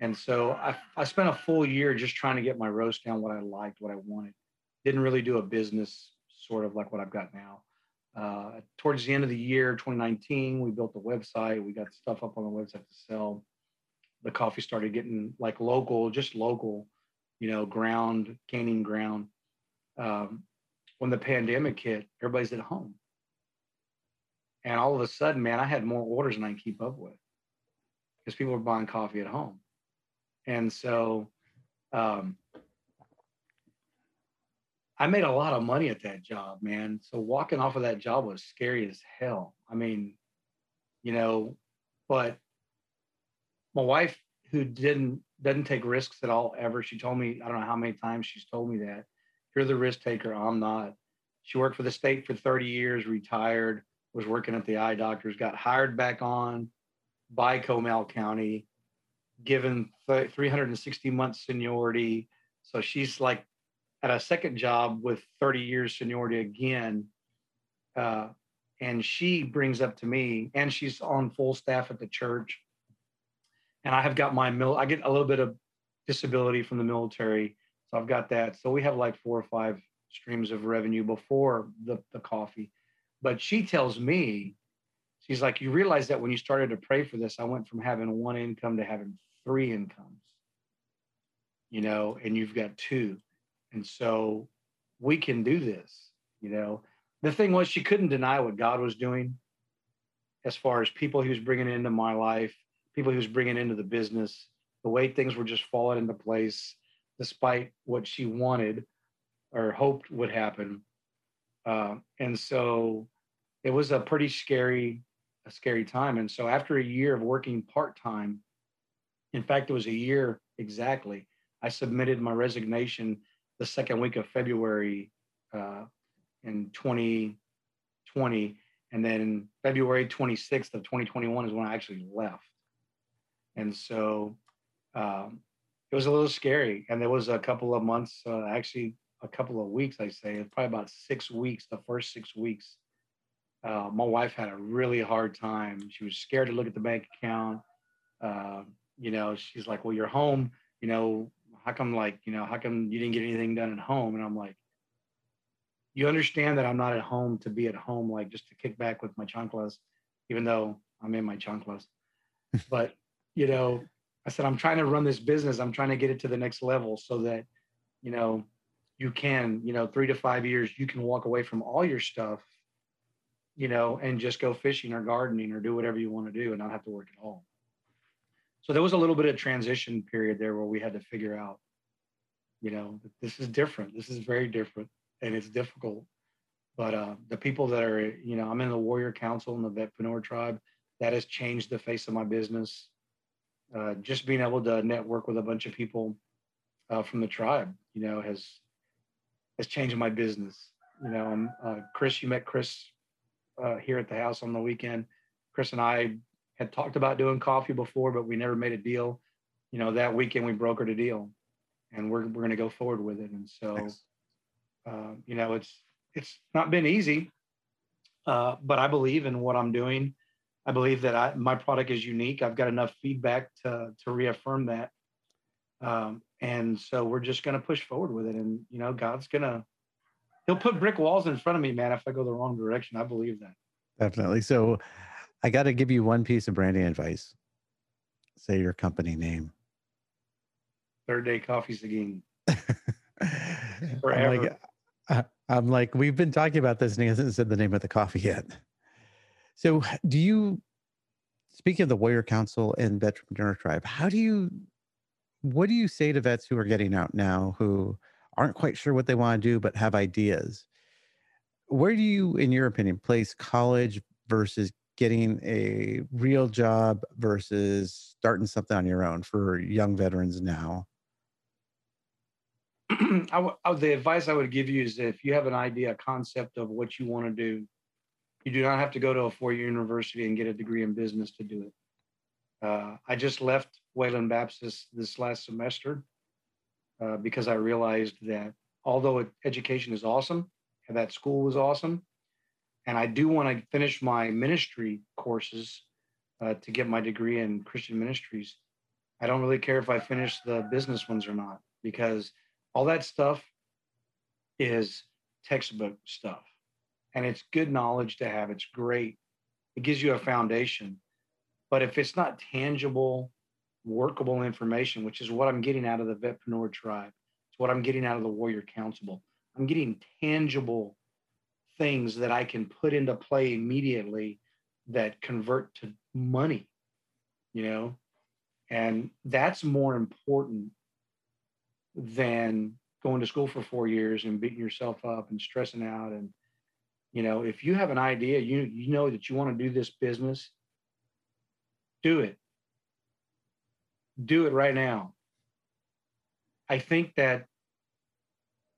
And so I, I spent a full year just trying to get my roast down what I liked, what I wanted. Didn't really do a business sort of like what I've got now. Uh, towards the end of the year, 2019, we built the website. We got stuff up on the website to sell. The coffee started getting like local, just local, you know, ground, gaining ground. Um, when the pandemic hit, everybody's at home. And all of a sudden, man, I had more orders than I can keep up with because people were buying coffee at home. And so um, I made a lot of money at that job, man. So walking off of that job was scary as hell. I mean, you know, but my wife, who didn't doesn't take risks at all ever, she told me I don't know how many times she's told me that you're the risk taker. I'm not. She worked for the state for 30 years, retired, was working at the eye doctors, got hired back on by Comal County, given th- 360 months seniority. So she's like at a second job with 30 years seniority again. Uh, and she brings up to me, and she's on full staff at the church. And I have got my mil, I get a little bit of disability from the military. So I've got that. So we have like four or five streams of revenue before the, the coffee. But she tells me, she's like, you realize that when you started to pray for this, I went from having one income to having three incomes, you know, and you've got two. And so we can do this, you know. The thing was, she couldn't deny what God was doing as far as people he was bringing into my life, people he was bringing into the business, the way things were just falling into place despite what she wanted or hoped would happen. Uh, and so it was a pretty scary, a scary time. And so after a year of working part time, in fact, it was a year exactly. I submitted my resignation the second week of February uh, in 2020. And then February 26th of 2021 is when I actually left. And so um, it was a little scary. And there was a couple of months, uh, actually a couple of weeks, I say, probably about six weeks, the first six weeks Uh, my wife had a really hard time. She was scared to look at the bank account. Uh, you know, she's like, "Well, you're home. You know, how come like you know how come you didn't get anything done at home?" And I'm like, "You understand that I'm not at home to be at home, like just to kick back with my chanclas, even though I'm in my chanclas. but you know, I said I'm trying to run this business. I'm trying to get it to the next level so that you know you can you know three to five years you can walk away from all your stuff you know, and just go fishing or gardening or do whatever you want to do and not have to work at all. So there was a little bit of transition period there where we had to figure out, you know, this is different. This is very different and it's difficult. But uh, the people that are, you know, I'm in the Warrior Council and the Vetpreneur Tribe. That has changed the face of my business. Uh, just being able to network with a bunch of people uh, from the tribe, you know, has has changed my business. You know, and uh, Chris, you met Chris uh, here at the house on the weekend. Chris and I had talked about doing coffee before, but we never made a deal. You know, that weekend we brokered a deal, and we're we're going to go forward with it. And so, uh, you know, it's it's not been easy, uh, but I believe in what I'm doing. I believe that I, my product is unique. I've got enough feedback to to reaffirm that, um, and so we're just going to push forward with it. And you know, God's gonna he'll put brick walls in front of me, man, if I go the wrong direction. I believe that. Definitely. So I got to give you one piece of branding advice. Say your company name. Third day coffee again. Forever. I'm like, I'm like, we've been talking about this and he hasn't said the name of the coffee yet. So do you, speaking of the Warrior Council and Veteran Vetpreneur Tribe, how do you, what do you say to vets who are getting out now who aren't quite sure what they want to do but have ideas? Where do you in your opinion place college versus getting a real job versus starting something on your own for young veterans now? Uh, the advice i would give you is if you have an idea a concept of what you want to do you do not have to go to a four-year university and get a degree in business to do it. Uh, i just left wayland baptist this last semester uh, because I realized that although education is awesome and that school was awesome, and I do want to finish my ministry courses uh, to get my degree in Christian ministries, I don't really care if I finish the business ones or not because all that stuff is textbook stuff and it's good knowledge to have. It's great. It gives you a foundation. But if it's not tangible workable information, which is what I'm getting out of the Vetpreneur Tribe. It's what I'm getting out of the Warrior Council. I'm getting tangible things that I can put into play immediately that convert to money, you know? And that's more important than going to school for four years and beating yourself up and stressing out. And, you know, if you have an idea, you, you know that you want to do this business, do it do it right now. I think that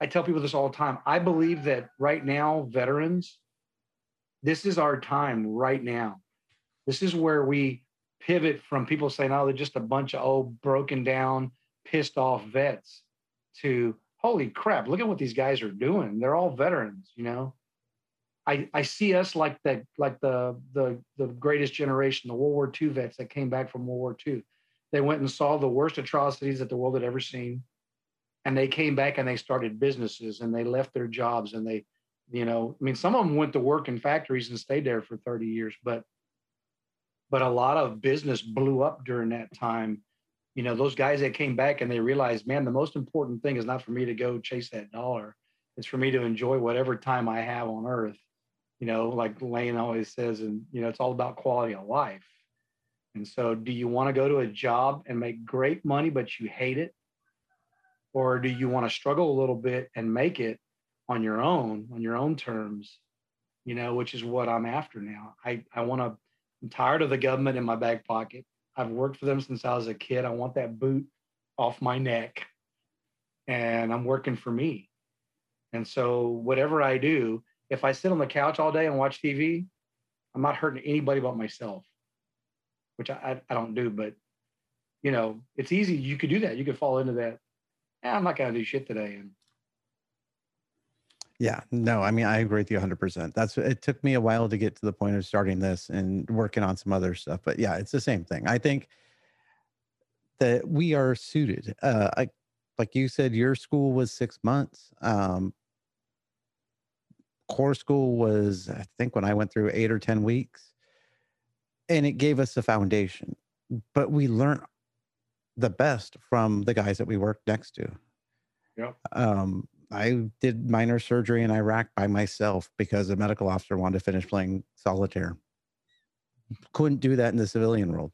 I tell people this all the time. I believe that right now, veterans, this is our time right now. This is where we pivot from people saying, oh, they're just a bunch of old, broken down, pissed off vets to holy crap, look at what these guys are doing. They're all veterans, you know. I, I see us like that, like the the the greatest generation, the World War II vets that came back from World War II. They went and saw the worst atrocities that the world had ever seen. And they came back and they started businesses and they left their jobs and they, you know, I mean, some of them went to work in factories and stayed there for 30 years, but but a lot of business blew up during that time. You know, those guys that came back and they realized, man, the most important thing is not for me to go chase that dollar. It's for me to enjoy whatever time I have on earth. You know, like Lane always says, and you know, it's all about quality of life. And so, do you want to go to a job and make great money, but you hate it? Or do you want to struggle a little bit and make it on your own, on your own terms? You know, which is what I'm after now. I, I want to, I'm tired of the government in my back pocket. I've worked for them since I was a kid. I want that boot off my neck and I'm working for me. And so, whatever I do, if I sit on the couch all day and watch TV, I'm not hurting anybody but myself which I, I don't do, but you know, it's easy. You could do that. You could fall into that. Eh, I'm not going to do shit today. And Yeah, no, I mean, I agree with you 100%. That's it took me a while to get to the point of starting this and working on some other stuff, but yeah, it's the same thing. I think that we are suited. Uh, I, like you said, your school was six months. Um, corps school was, I think, when I went through eight or 10 weeks, and it gave us a foundation, but we learned the best from the guys that we worked next to. Yep. Um, I did minor surgery in Iraq by myself because a medical officer wanted to finish playing solitaire. Couldn't do that in the civilian world.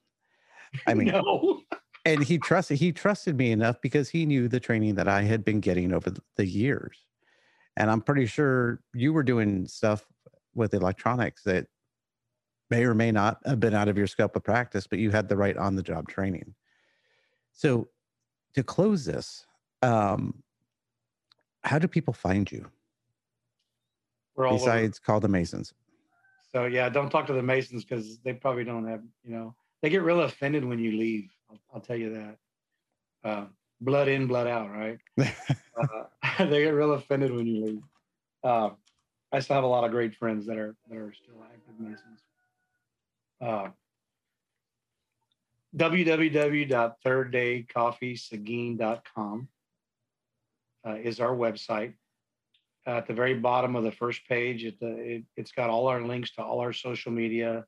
I mean, no. and he trusted he trusted me enough because he knew the training that I had been getting over the years. And I'm pretty sure you were doing stuff with electronics that may or may not have been out of your scope of practice, but you had the right on the job training. So to close this, um, how do people find you We're all over. besides call the Masons? So yeah, don't talk to the Masons because they probably don't have, you know, they get real offended when you leave. I'll, I'll tell you that. Uh, blood in, blood out, right? uh, they get real offended when you leave. Uh, I still have a lot of great friends that are that are still active Masons. Uh, www.thirddaycoffeeseguin.com uh, is our website. at the very bottom of the first page, it, uh, it, it's got all our links to all our social media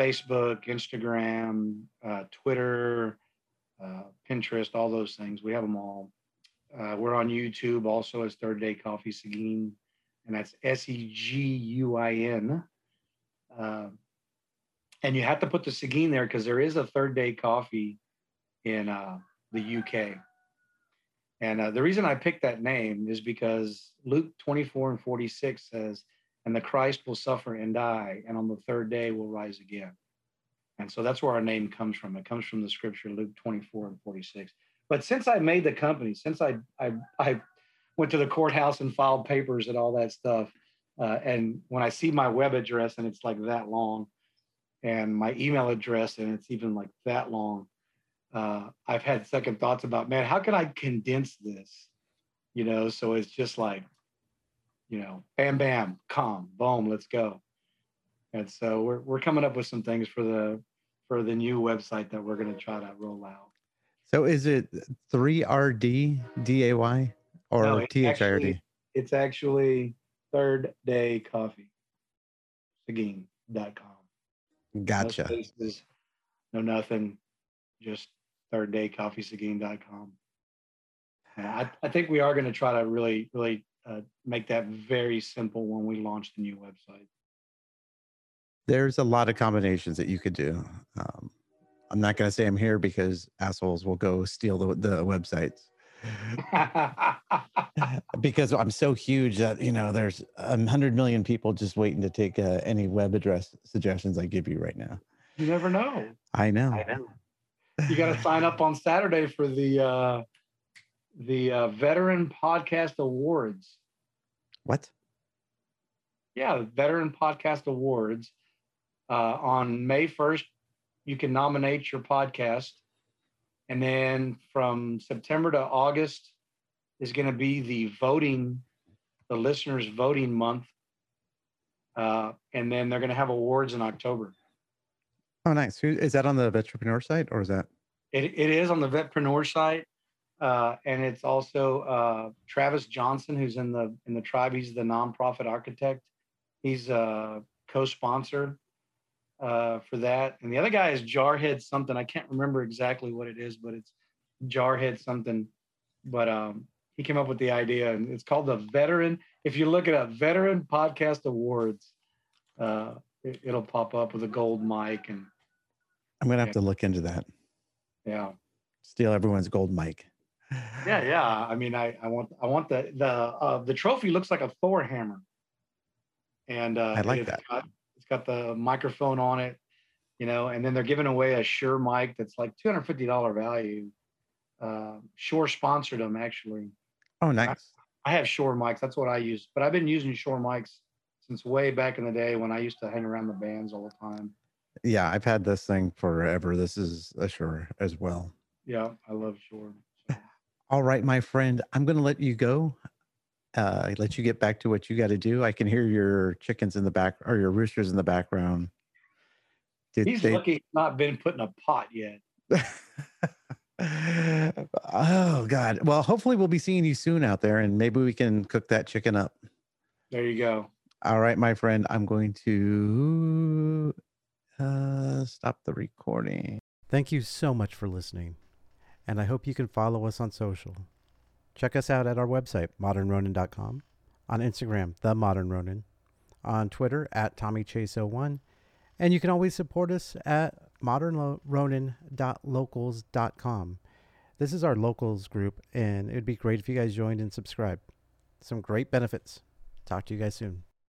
Facebook, Instagram, uh, Twitter, uh, Pinterest, all those things. We have them all. Uh, we're on YouTube also as Third Day Coffee Seguin, and that's S E G U I N. Uh, and you have to put the Seguin there because there is a Third Day Coffee in uh, the UK. And uh, the reason I picked that name is because Luke 24 and 46 says, and the Christ will suffer and die, and on the third day will rise again. And so that's where our name comes from. It comes from the scripture, Luke 24 and 46. But since I made the company, since I I, I went to the courthouse and filed papers and all that stuff, uh, and when I see my web address and it's like that long, and my email address and it's even like that long, uh, I've had second thoughts about, man, how can I condense this? You know, so it's just like you know, bam, bam, calm, boom, let's go. And so we're we're coming up with some things for the for the new website that we're going to try to roll out. So is it three R D D A Y or No, it's T H I R D? actually- It's actually third day coffee, Seguin.com. No Gotcha. spaces, no nothing, just third day coffee, Seguin.com. I, I think we are going to try to really, really uh, make that very simple when we launch the new website. There's a lot of combinations that you could do. Um, I'm not going to say I'm here because assholes will go steal the, the websites because I'm so huge that you know there's a hundred million people just waiting to take uh, any web address suggestions I give you right now. you never know. I know. I know. You got to sign up on Saturday for the uh, the uh, Veteran Podcast Awards. What? Yeah, the Veteran Podcast Awards. Uh, on May 1st, you can nominate your podcast. And then from September to August is going to be the voting, the listeners' voting month. Uh, and then they're going to have awards in October. Oh, nice. Who is that on the Entrepreneur site or is that? It, it is on the Vetpreneur site. Uh, and it's also uh, Travis Johnson, who's in the in the tribe. He's the nonprofit architect. He's a co-sponsor uh, for that. And the other guy is Jarhead something. I can't remember exactly what it is, but it's Jarhead something. But um, he came up with the idea, and it's called the Veteran. If you look at a Veteran Podcast Awards, uh, it, it'll pop up with a gold mic, and I'm gonna have Yeah. to look into that. yeah, Steal everyone's gold mic. yeah, yeah. I mean, I, I want I want the the uh, the trophy looks like a Thor hammer, and uh, I like that. Got, it's got the microphone on it, you know, and then they're giving away a Shure mic that's like two hundred fifty dollar value. Uh, Shure sponsored them actually. Oh, nice. I have Shure mics. That's what I use, but I've been using Shure mics since way back in the day when I used to hang around the bands all the time. Yeah, I've had this thing forever. This is a Shure as well. Yeah, I love Shure. So, All right, my friend, I'm going to let you go. Uh, let you get back to what you got to do. I can hear your chickens in the back or your roosters in the background. Did He's they... lucky he's not been put in a pot yet. oh God! Well, hopefully we'll be seeing you soon out there, and maybe we can cook that chicken up. There you go. All right, my friend. I'm going to uh, stop the recording. Thank you so much for listening, and I hope you can follow us on social. Check us out at our website, modernronin.com, on Instagram, The Modern Ronin, on Twitter, at Tommy Chase01, and you can always support us at modernronin.locals.com. This is our locals group, and it would be great if you guys joined and subscribed. Some great benefits. Talk to you guys soon.